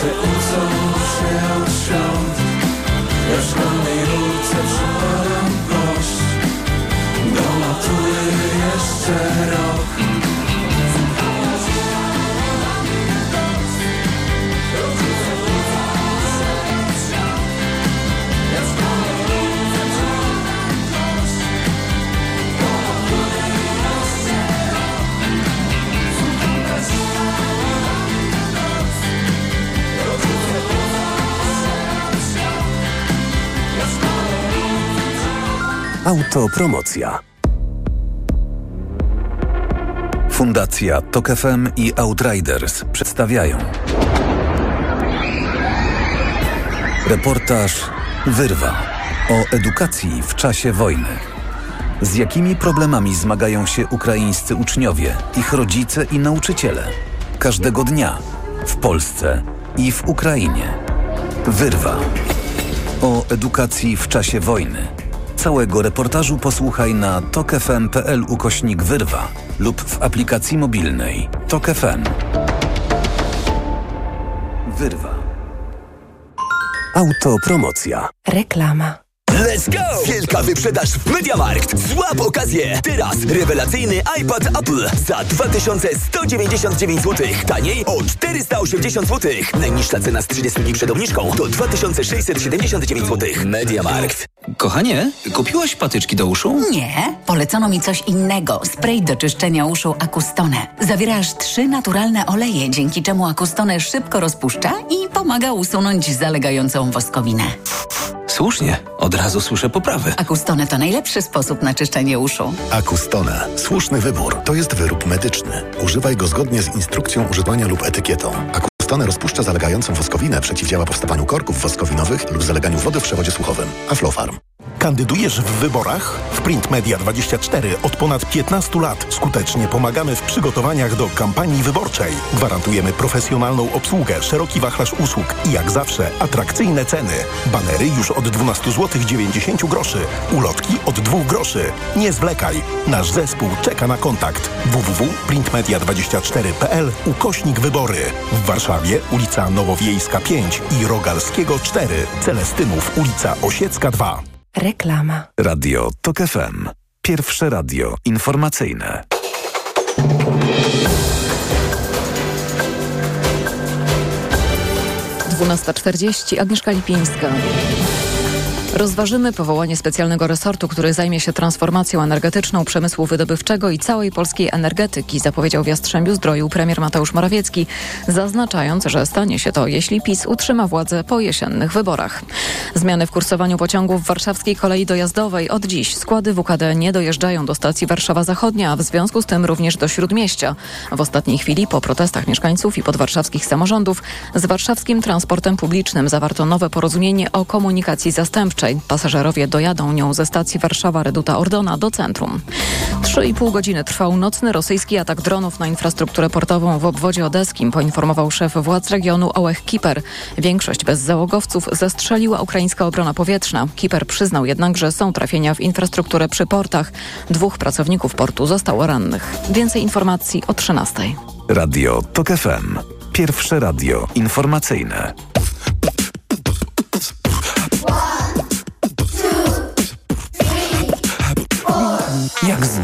Rodzice kłócą się od świąt. Ja w szklanej rurce przypalam kość do matury jeszcze rok Autopromocja. Fundacja Tok FM i Outriders przedstawiają Reportaż Wyrwa o edukacji w czasie wojny. Z jakimi problemami zmagają się ukraińscy uczniowie, ich rodzice i nauczyciele? Każdego dnia w Polsce i w Ukrainie. Wyrwa. O edukacji w czasie wojny. Całego reportażu posłuchaj na tokefm.pl ukośnik wyrwa lub w aplikacji mobilnej Tok FM. Wyrwa. Autopromocja. Reklama. Let's go! Wielka wyprzedaż w Mediamarkt. Złap okazję! Teraz rewelacyjny iPad Apple za 2199 zł. Taniej o 480 zł. Najniższa cena z 30 dni przed obniżką to 2679 zł. Mediamarkt. Kochanie, kupiłaś patyczki do uszu? Nie, polecono mi coś innego. Spray do czyszczenia uszu Akustone. Zawiera aż trzy naturalne oleje, dzięki czemu Akustone szybko rozpuszcza i pomaga usunąć zalegającą woskowinę. Słusznie, od razu słyszę poprawy. Akustone to najlepszy sposób na czyszczenie uszu. Akustone. Słuszny wybór. To jest wyrób medyczny. Używaj go zgodnie z instrukcją używania lub etykietą. Akustone rozpuszcza zalegającą woskowinę, przeciwdziała powstawaniu korków woskowinowych lub zaleganiu wody w przewodzie słuchowym. Aflofarm. Kandydujesz w wyborach? W Print Media 24 od ponad 15 lat skutecznie pomagamy w przygotowaniach do kampanii wyborczej. Gwarantujemy profesjonalną obsługę, szeroki wachlarz usług i jak zawsze atrakcyjne ceny. Banery już od 12 zł 90 groszy, ulotki od 2 groszy. Nie zwlekaj. Nasz zespół czeka na kontakt. www.printmedia24.pl ukośnik wybory. W Warszawie ulica Nowowiejska 5 i Rogalskiego 4. Celestynów ulica Osiecka 2. Reklama. Radio TOK FM. Pierwsze radio informacyjne. Dwunasta czterdzieści. Agnieszka Lipińska. Rozważymy powołanie specjalnego resortu, który zajmie się transformacją energetyczną przemysłu wydobywczego i całej polskiej energetyki, zapowiedział w Jastrzębiu Zdroju premier Mateusz Morawiecki, zaznaczając, że stanie się to, jeśli PiS utrzyma władzę po jesiennych wyborach. Zmiany w kursowaniu pociągów warszawskiej kolei dojazdowej. Od dziś składy WKD nie dojeżdżają do stacji Warszawa Zachodnia, a w związku z tym również do Śródmieścia. W ostatniej chwili, po protestach mieszkańców i podwarszawskich samorządów, z warszawskim transportem publicznym zawarto nowe porozumienie o komunikacji zastępczej. Pasażerowie dojadą nią ze stacji Warszawa Reduta Ordona do centrum. Trzy i pół godziny trwał nocny rosyjski atak dronów na infrastrukturę portową w obwodzie odeskim, poinformował szef władz regionu Ołech Kiper. Większość bezzałogowców zestrzeliła ukraińska obrona powietrzna. Kiper przyznał jednak, że są trafienia w infrastrukturę przy portach. Dwóch pracowników portu zostało rannych. Więcej informacji o 13. Radio TOK FM. Pierwsze radio informacyjne.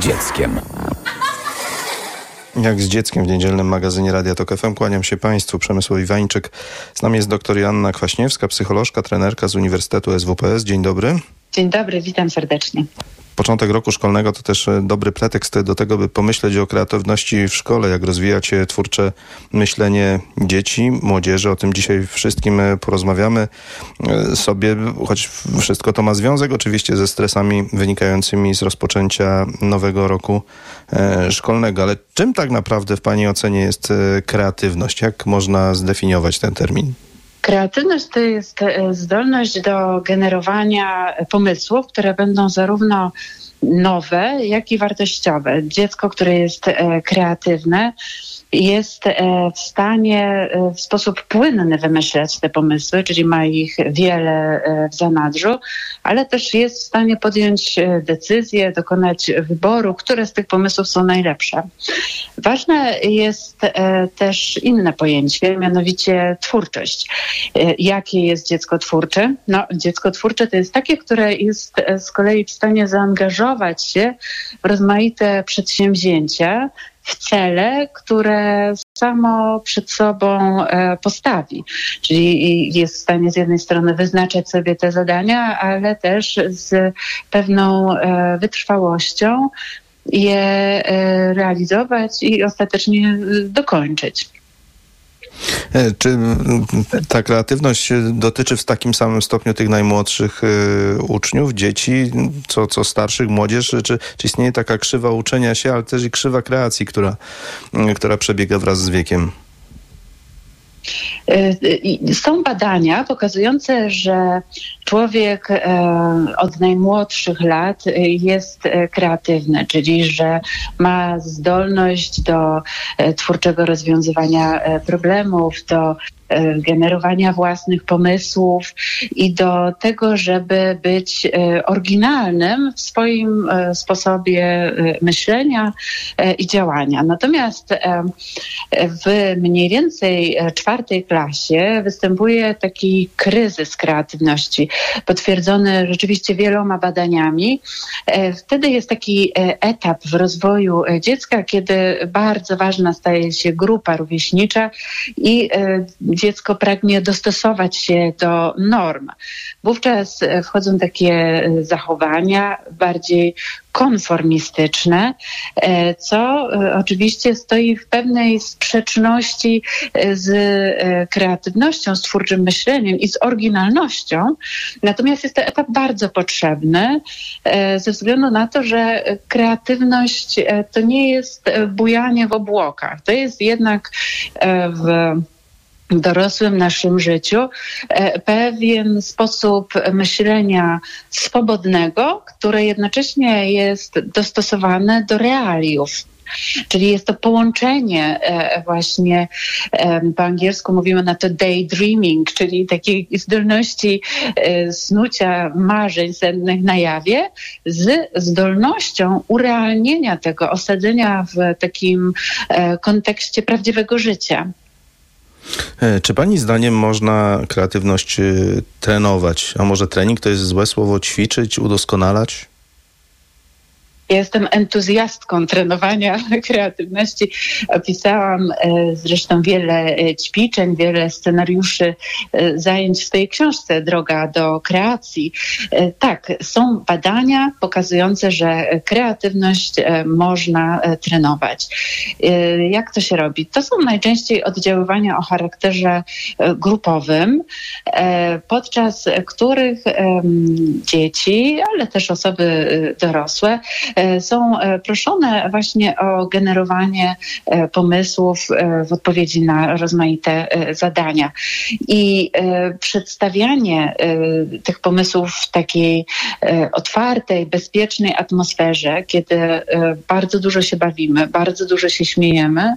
Dzieckiem. Jak z dzieckiem w niedzielnym magazynie Radia Tok FM kłaniam się Państwu, Przemysłowi Wańczyk. Z nami jest doktor Joanna Kwaśniewska, psycholożka, trenerka z Uniwersytetu SWPS. Dzień dobry. Dzień dobry, witam serdecznie. Początek roku szkolnego to też e, dobry pretekst do tego, by pomyśleć o kreatywności w szkole, jak rozwijać e, twórcze myślenie dzieci, młodzieży. O tym dzisiaj wszystkim e, porozmawiamy sobie, choć wszystko to ma związek oczywiście ze stresami wynikającymi z rozpoczęcia nowego roku szkolnego. Ale czym tak naprawdę w Pani ocenie jest kreatywność? Jak można zdefiniować ten termin? Kreatywność to jest zdolność do generowania pomysłów, które będą zarówno nowe, jak i wartościowe. Dziecko, które jest kreatywne, jest w stanie w sposób płynny wymyślać te pomysły, czyli ma ich wiele w zanadrzu, ale też jest w stanie podjąć decyzję, dokonać wyboru, które z tych pomysłów są najlepsze. Ważne jest też inne pojęcie, mianowicie twórczość. Jakie jest dziecko twórcze? No, dziecko twórcze to jest takie, które jest z kolei w stanie zaangażować się w rozmaite przedsięwzięcia, w cele, które samo przed sobą postawi. Czyli jest w stanie z jednej strony wyznaczać sobie te zadania, ale też z pewną wytrwałością je realizować i ostatecznie dokończyć. Czy ta kreatywność dotyczy w takim samym stopniu tych najmłodszych uczniów, dzieci, co, co starszych, młodzież? Czy, czy istnieje taka krzywa uczenia się, ale też i krzywa kreacji, która, która przebiega wraz z wiekiem? Są badania pokazujące, że człowiek e, od najmłodszych lat e, jest e, kreatywny, czyli że ma zdolność do twórczego rozwiązywania problemów, do generowania własnych pomysłów i do tego, żeby być oryginalnym w swoim sposobie myślenia i działania. Natomiast w mniej więcej czwartej klasie występuje taki kryzys kreatywności, potwierdzony rzeczywiście wieloma badaniami. E, Wtedy jest taki e, etap w rozwoju e, dziecka, kiedy bardzo ważna staje się grupa rówieśnicza i dziecko pragnie dostosować się do norm. Wówczas wchodzą takie zachowania bardziej konformistyczne, e, co e, oczywiście stoi w pewnej sprzeczności e, z kreatywnością, z twórczym myśleniem i z oryginalnością. Natomiast jest to etap bardzo potrzebny ze względu na to, że kreatywność to nie jest bujanie w obłokach. To jest jednak w dorosłym naszym życiu e, pewien sposób myślenia swobodnego, które jednocześnie jest dostosowane do realiów. Czyli jest to połączenie e, właśnie, e, po angielsku mówimy na to daydreaming, czyli takiej zdolności snucia marzeń sennych na jawie z zdolnością urealnienia tego, osadzenia w takim kontekście prawdziwego życia. E, Czy pani zdaniem można kreatywność y, trenować? A może trening to jest złe słowo ćwiczyć, udoskonalać? Ja jestem entuzjastką trenowania kreatywności. Opisałam e, zresztą wiele e, ćwiczeń, wiele scenariuszy e, zajęć w swojej książce Droga do kreacji. Tak, są badania pokazujące, że kreatywność można trenować. Jak to się robi? To są najczęściej oddziaływania o charakterze grupowym, podczas których dzieci, ale też osoby dorosłe są e, proszone właśnie o generowanie e, pomysłów e, w odpowiedzi na rozmaite e, zadania. I e, przedstawianie e, tych pomysłów w takiej e, otwartej, bezpiecznej atmosferze, kiedy e, bardzo dużo się bawimy, bardzo dużo się śmiejemy,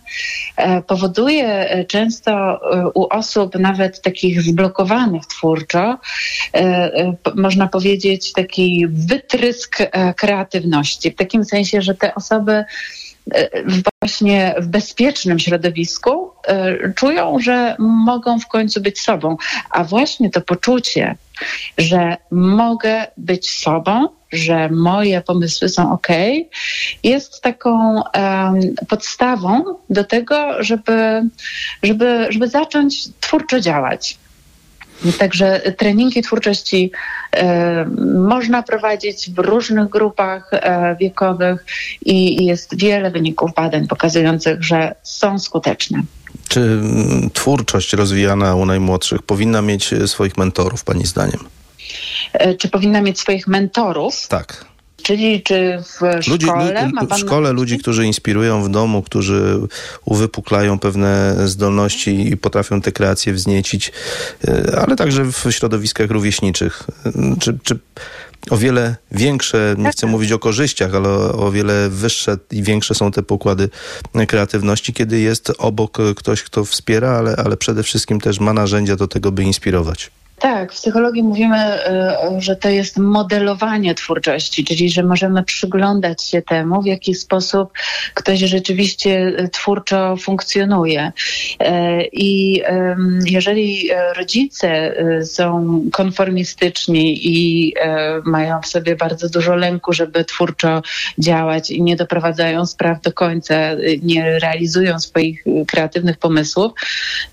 e, powoduje e, często e, u osób nawet takich zblokowanych twórczo, e, e, można powiedzieć, taki wytrysk e, kreatywności. W takim sensie, że te osoby e, właśnie w bezpiecznym środowisku e, czują, że mogą w końcu być sobą. A właśnie to poczucie, że mogę być sobą, że moje pomysły są ok, jest taką em, podstawą do tego, żeby, żeby, żeby zacząć twórczo działać. Także treningi twórczości e, można prowadzić w różnych grupach e, wiekowych i jest wiele wyników badań pokazujących, że są skuteczne. Czy mm, twórczość rozwijana u najmłodszych powinna mieć swoich mentorów, pani zdaniem? E, Czy powinna mieć swoich mentorów? Tak. Czyli czy w Ludzi, szkole ma w pan szkole ludzi, którzy inspirują w domu, którzy uwypuklają pewne zdolności i potrafią te kreacje wzniecić, e, ale także w środowiskach rówieśniczych. E, Czy, czy o wiele większe, nie chcę mówić o korzyściach, ale o, o wiele wyższe i większe są te pokłady kreatywności, kiedy jest obok ktoś, kto wspiera, ale, ale przede wszystkim też ma narzędzia do tego, by inspirować. Tak, w psychologii mówimy, y, że to jest modelowanie twórczości, czyli że możemy przyglądać się temu, w jaki sposób ktoś rzeczywiście y, twórczo funkcjonuje. E, I jeżeli e, rodzice są konformistyczni i e, mają w sobie bardzo dużo lęku, żeby twórczo działać i nie doprowadzają spraw do końca, nie realizują swoich kreatywnych pomysłów,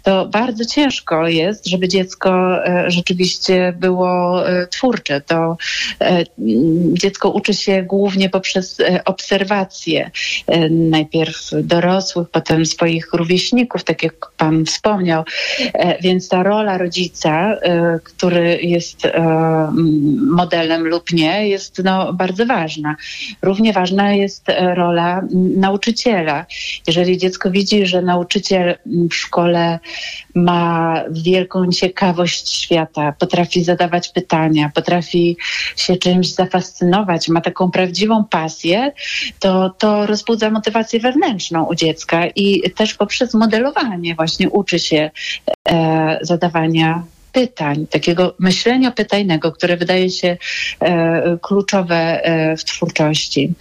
to bardzo ciężko jest, żeby dziecko e, rzeczywiście było e, twórcze. To e, dziecko uczy się głównie poprzez e, obserwacje. Najpierw dorosłych, potem swoich rówieśników, tak jak pan wspomniał. Więc ta rola rodzica, który jest modelem lub nie, jest no, bardzo ważna. Równie ważna jest rola nauczyciela. Jeżeli dziecko widzi, że nauczyciel m, w szkole ma wielką ciekawość świata, świata, potrafi zadawać pytania, potrafi się czymś zafascynować, ma taką prawdziwą pasję, to, to rozbudza motywację wewnętrzną u dziecka i też poprzez modelowanie właśnie uczy się e, zadawania pytań, takiego myślenia pytajnego, które wydaje się e, kluczowe e, w twórczości.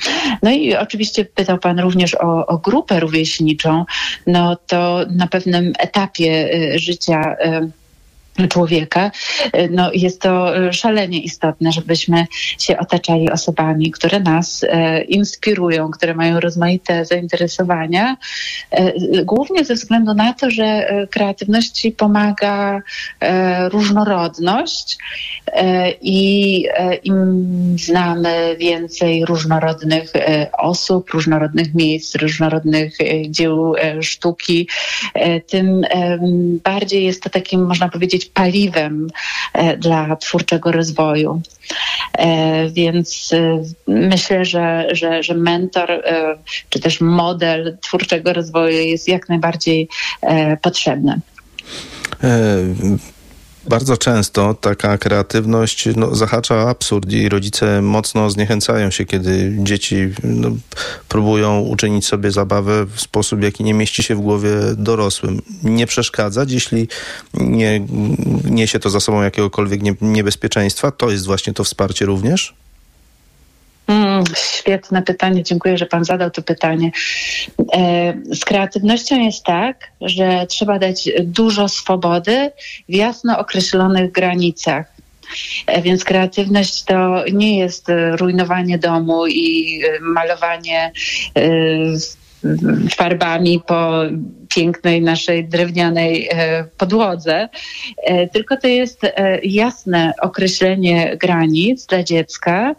No i oczywiście pytał Pan również o, o grupę rówieśniczą. No to na pewnym etapie e, życia e, człowieka, no jest to szalenie istotne, żebyśmy się otaczali osobami, które nas e, inspirują, które mają rozmaite zainteresowania, e, głównie ze względu na to, że e, kreatywności pomaga e, różnorodność e, i e, im znamy więcej różnorodnych e, osób, różnorodnych miejsc, różnorodnych e, dzieł e, sztuki, e, tym bardziej jest to takim, można powiedzieć, paliwem e, dla twórczego rozwoju. E, Więc e, myślę, że, że, że mentor czy też model twórczego rozwoju jest jak najbardziej potrzebny. Bardzo często taka kreatywność no, zahacza absurd i rodzice mocno zniechęcają się, kiedy dzieci no, próbują uczynić sobie zabawę w sposób, jaki nie mieści się w głowie dorosłym. Nie przeszkadzać, jeśli nie niesie to za sobą jakiegokolwiek nie, niebezpieczeństwa. To jest właśnie to wsparcie również? Mm, świetne pytanie, dziękuję, że Pan zadał to pytanie. E, z kreatywnością jest tak, że trzeba dać dużo swobody w jasno określonych granicach. E, Więc kreatywność to nie jest e, rujnowanie domu i malowanie farbami po pięknej naszej drewnianej e, podłodze, e, tylko to jest e, jasne określenie granic dla dziecka,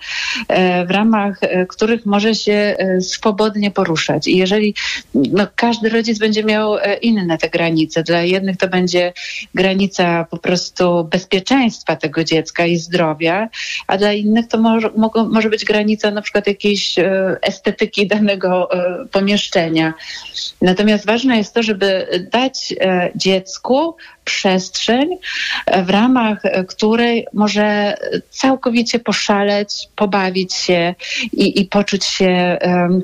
w ramach których może się swobodnie poruszać. I jeżeli no, każdy rodzic będzie miał inne te granice, dla jednych to będzie granica po prostu bezpieczeństwa tego dziecka i zdrowia, a dla innych to może, może być granica na przykład jakiejś estetyki danego pomieszczenia. Natomiast ważne jest to, żeby dać e, dziecku przestrzeń, e, w ramach e, której może całkowicie poszaleć, pobawić się i, i poczuć się mm,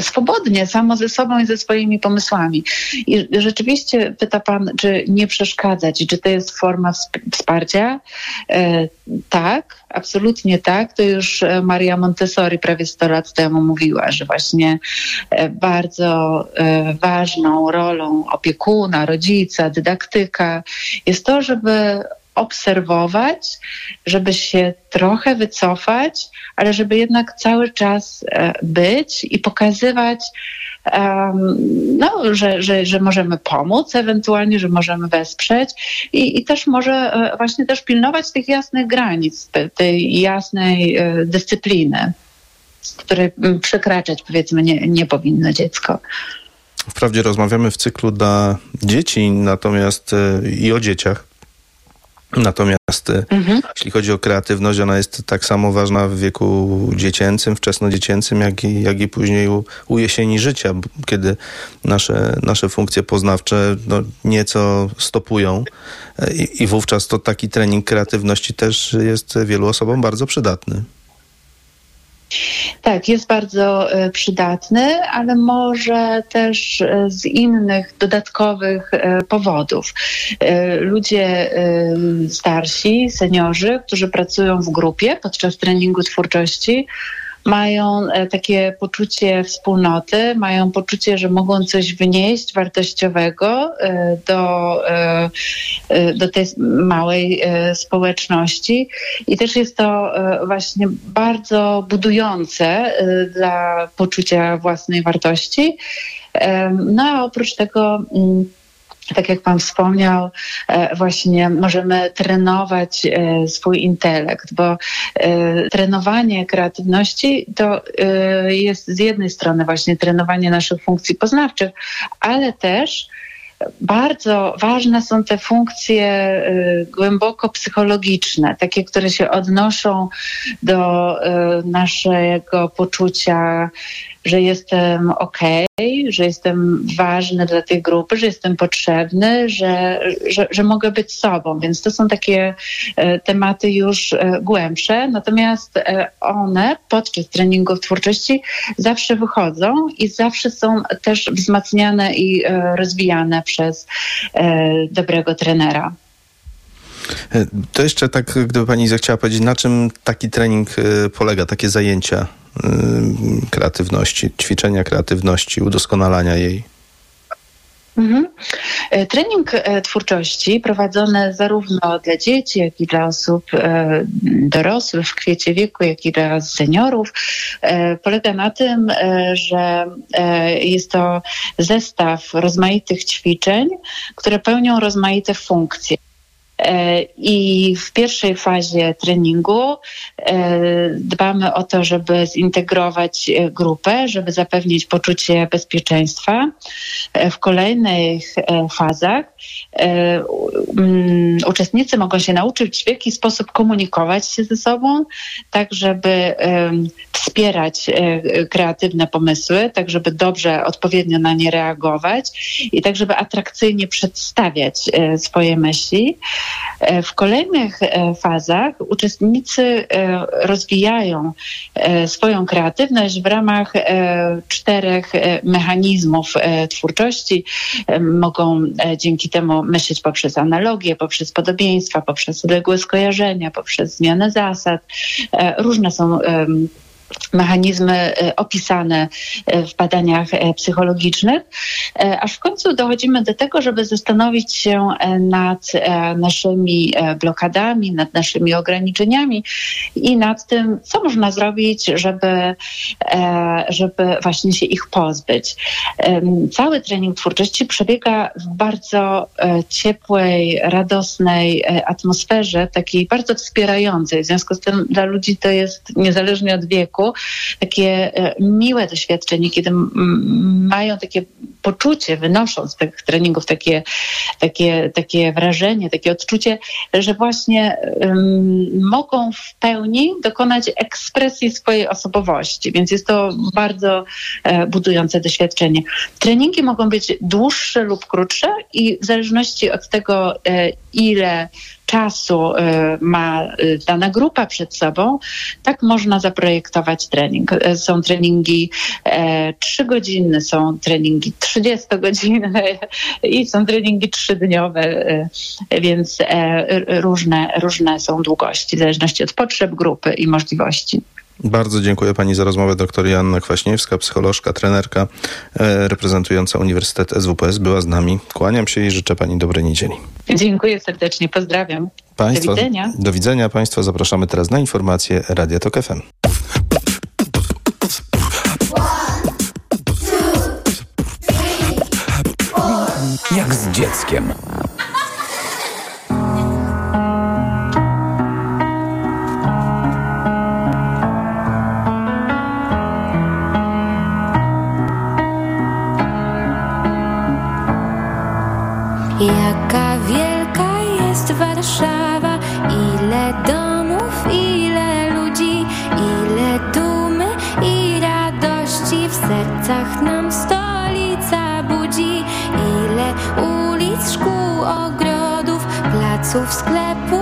swobodnie, samo ze sobą i ze swoimi pomysłami. I rzeczywiście pyta Pan, czy nie przeszkadzać, czy to jest forma wsp- wsparcia? E, tak, absolutnie tak. To już e, Maria Montessori prawie 100 lat temu mówiła, że właśnie e, bardzo e, ważną rolą opiekuna, rodzica, dydaktyka jest to, żeby obserwować, żeby się trochę wycofać, ale żeby jednak cały czas e, być i pokazywać, em, no, że, że, że możemy pomóc, ewentualnie, że możemy wesprzeć i, i też może e, właśnie też pilnować tych jasnych granic, te, tej jasnej e, dyscypliny, której przekraczać powiedzmy nie, nie powinno dziecko. Wprawdzie rozmawiamy w cyklu dla dzieci, natomiast i o dzieciach. Natomiast e, jeśli chodzi o kreatywność, ona jest tak samo ważna w wieku dziecięcym, wczesnodziecięcym, jak i, jak i później u, u jesieni życia, kiedy nasze, nasze funkcje poznawcze no, nieco stopują e, i, i wówczas to taki trening kreatywności też jest wielu osobom bardzo przydatny. Tak, jest bardzo e, przydatny, ale może też e, z innych dodatkowych e, powodów. Ludzie starsi, seniorzy, którzy pracują w grupie podczas treningu twórczości, mają e, takie poczucie wspólnoty, mają poczucie, że mogą coś wnieść wartościowego e, do, e, do tej małej społeczności. I też jest to właśnie bardzo budujące dla poczucia własnej wartości. No a oprócz tego. Tak jak Pan wspomniał, e, właśnie możemy trenować e, swój intelekt, bo e, trenowanie kreatywności to jest z jednej strony właśnie trenowanie naszych funkcji poznawczych, ale też bardzo ważne są te funkcje głęboko psychologiczne, takie, które się odnoszą do naszego poczucia, że jestem okej, że jestem ważny dla tej grupy, że jestem potrzebny, że, że, że mogę być sobą. Więc to są takie e, tematy już e, głębsze. Natomiast e, one podczas treningów twórczości zawsze wychodzą i zawsze są też wzmacniane i rozwijane przez dobrego trenera. To jeszcze tak, gdyby pani zechciała powiedzieć, na czym taki trening polega, takie zajęcia kreatywności, ćwiczenia kreatywności, udoskonalania jej? Mhm. E, Trening e, twórczości prowadzony zarówno dla dzieci, jak i dla osób e, dorosłych w kwiecie wieku, jak i dla seniorów polega na tym, że jest to zestaw rozmaitych ćwiczeń, które pełnią rozmaite funkcje. E, I w pierwszej fazie treningu e, dbamy o to, żeby zintegrować e, grupę, żeby zapewnić poczucie bezpieczeństwa. W kolejnych fazach mm, uczestnicy mogą się nauczyć w jaki sposób komunikować się ze sobą, tak żeby wspierać kreatywne pomysły, tak żeby dobrze, odpowiednio na nie reagować i tak żeby atrakcyjnie przedstawiać swoje myśli. E, W kolejnych e, fazach uczestnicy e, rozwijają swoją kreatywność w ramach czterech mechanizmów twórczości. Mogą dzięki temu myśleć poprzez analogię, poprzez podobieństwa, poprzez odległe skojarzenia, poprzez zmianę zasad. Różne są mechanizmy e, opisane e, w badaniach e, psychologicznych, aż w końcu dochodzimy do tego, żeby zastanowić się nad naszymi blokadami, nad naszymi ograniczeniami i nad tym, co można zrobić, żeby, żeby właśnie się ich pozbyć. Cały trening twórczości przebiega w bardzo ciepłej, radosnej atmosferze, takiej bardzo wspierającej. W związku z tym dla ludzi to jest niezależnie od wieku takie e, miłe doświadczenie, kiedy mają takie poczucie, wynoszą z tych treningów takie, takie, takie wrażenie, takie odczucie, że właśnie em, mogą w pełni dokonać ekspresji swojej osobowości. Więc jest to bardzo e, budujące doświadczenie. Treningi mogą być dłuższe lub krótsze i w zależności od tego, e, ile czasu e, ma e, dana grupa przed sobą, tak można zaprojektować trening. E, Są treningi e, 3 godziny, są treningi 30 godzinne i są treningi trzydniowe, więc e, różne, różne są długości w zależności od potrzeb grupy i możliwości. Bardzo dziękuję pani za rozmowę. Doktor Joanna Kwaśniewska, psycholożka, trenerka e, reprezentująca Uniwersytet SWPS była z nami. Kłaniam się i życzę pani dobrej niedzieli. Dziękuję serdecznie, pozdrawiam. Państwo, Do widzenia. Do widzenia Państwa. Zapraszamy teraz na informacje Radia Tok FM. Jak z dzieckiem. Jaka wielka jest Warszawa, ile domów, ile ludzi, ile dumy i radości? W sercach nam stolica budzi. Ile ulic, szkół, ogrodów, placów, sklepów,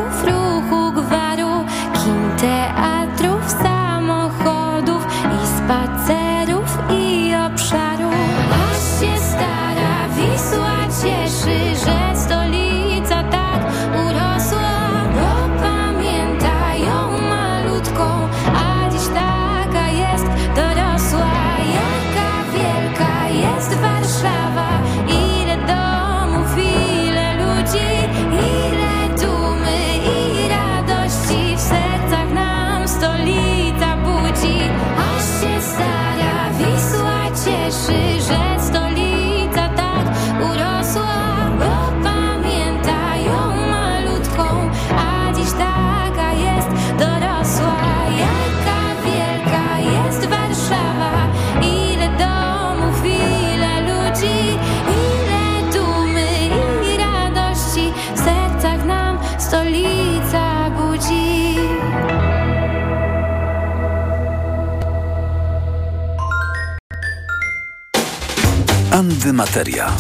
Andymateria.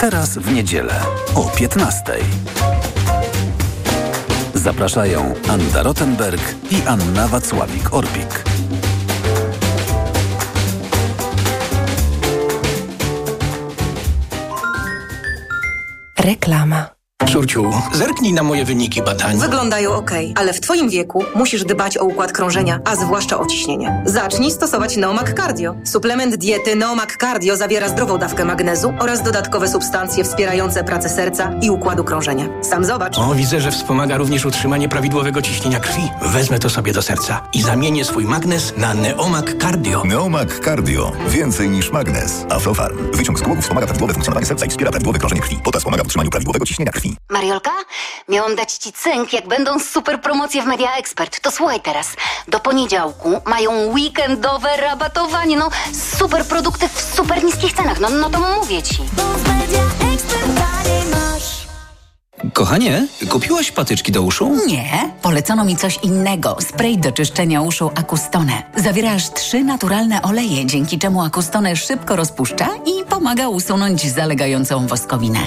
Teraz w niedzielę o 15. Zapraszają Anda Rottenberg i Anna Wacławik-Orbik. Reklama. Córciu, zerknij na moje wyniki badań. Wyglądają ok, ale w Twoim wieku musisz dbać o układ krążenia, a zwłaszcza o ciśnienie. Zacznij stosować Neomak Cardio. Suplement diety Neomak Cardio zawiera zdrową dawkę magnezu oraz dodatkowe substancje wspierające pracę serca i układu krążenia. Sam zobacz. O, widzę, że wspomaga również utrzymanie prawidłowego ciśnienia krwi. Wezmę to sobie do serca i zamienię swój magnes na Neomak Cardio. Neomak Cardio. Więcej niż magnes. Aflofarm. Wyciąg z głowy wspomaga prawidłowe funkcjonowanie serca i wspiera prawidłowe krążenie krwi. Potas wspomaga w utrzymaniu prawidłowego ciśnienia krwi. Mariolka, miałam dać ci cynk, jak będą super promocje w Media Expert. To słuchaj teraz. Do poniedziałku mają weekendowe rabatowanie. No, super produkty w super niskich cenach. No, no to mówię ci. Kochanie, kupiłaś patyczki do uszu? Nie, polecono mi coś innego. Spray do czyszczenia uszu Acustone. Zawiera aż trzy naturalne oleje, dzięki czemu Acustone szybko rozpuszcza i pomaga usunąć zalegającą woskowinę.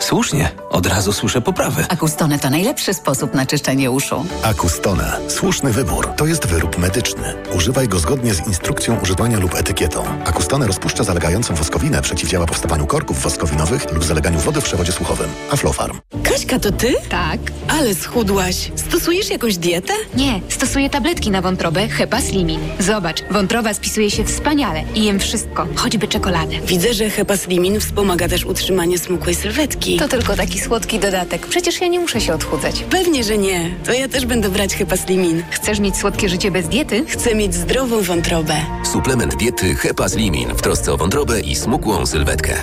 Słusznie, od razu słyszę poprawy. Acustone to najlepszy sposób na czyszczenie uszu. Acustone. Słuszny wybór. To jest wyrób medyczny. Używaj go zgodnie z instrukcją używania lub etykietą. Acustone rozpuszcza zalegającą woskowinę, przeciwdziała powstawaniu korków woskowinowych lub zaleganiu wody w przewodzie słuchowym. Aflofarm. Kaśka, to ty? Tak. Ale schudłaś. Stosujesz jakąś dietę? Nie, stosuję tabletki na wątrobę Hepa Slimin. Zobacz, wątroba spisuje się wspaniale i jem wszystko, choćby czekoladę. Widzę, że Hepa Slimin wspomaga też utrzymanie smukłej sylwetki. To tylko taki słodki dodatek. Przecież ja nie muszę się odchudzać. Pewnie, że nie. To ja też będę brać Hepa Slimin. Chcesz mieć słodkie życie bez diety? Chcę mieć zdrową wątrobę. Suplement diety Hepa Slimin w trosce o wątrobę i smukłą sylwetkę.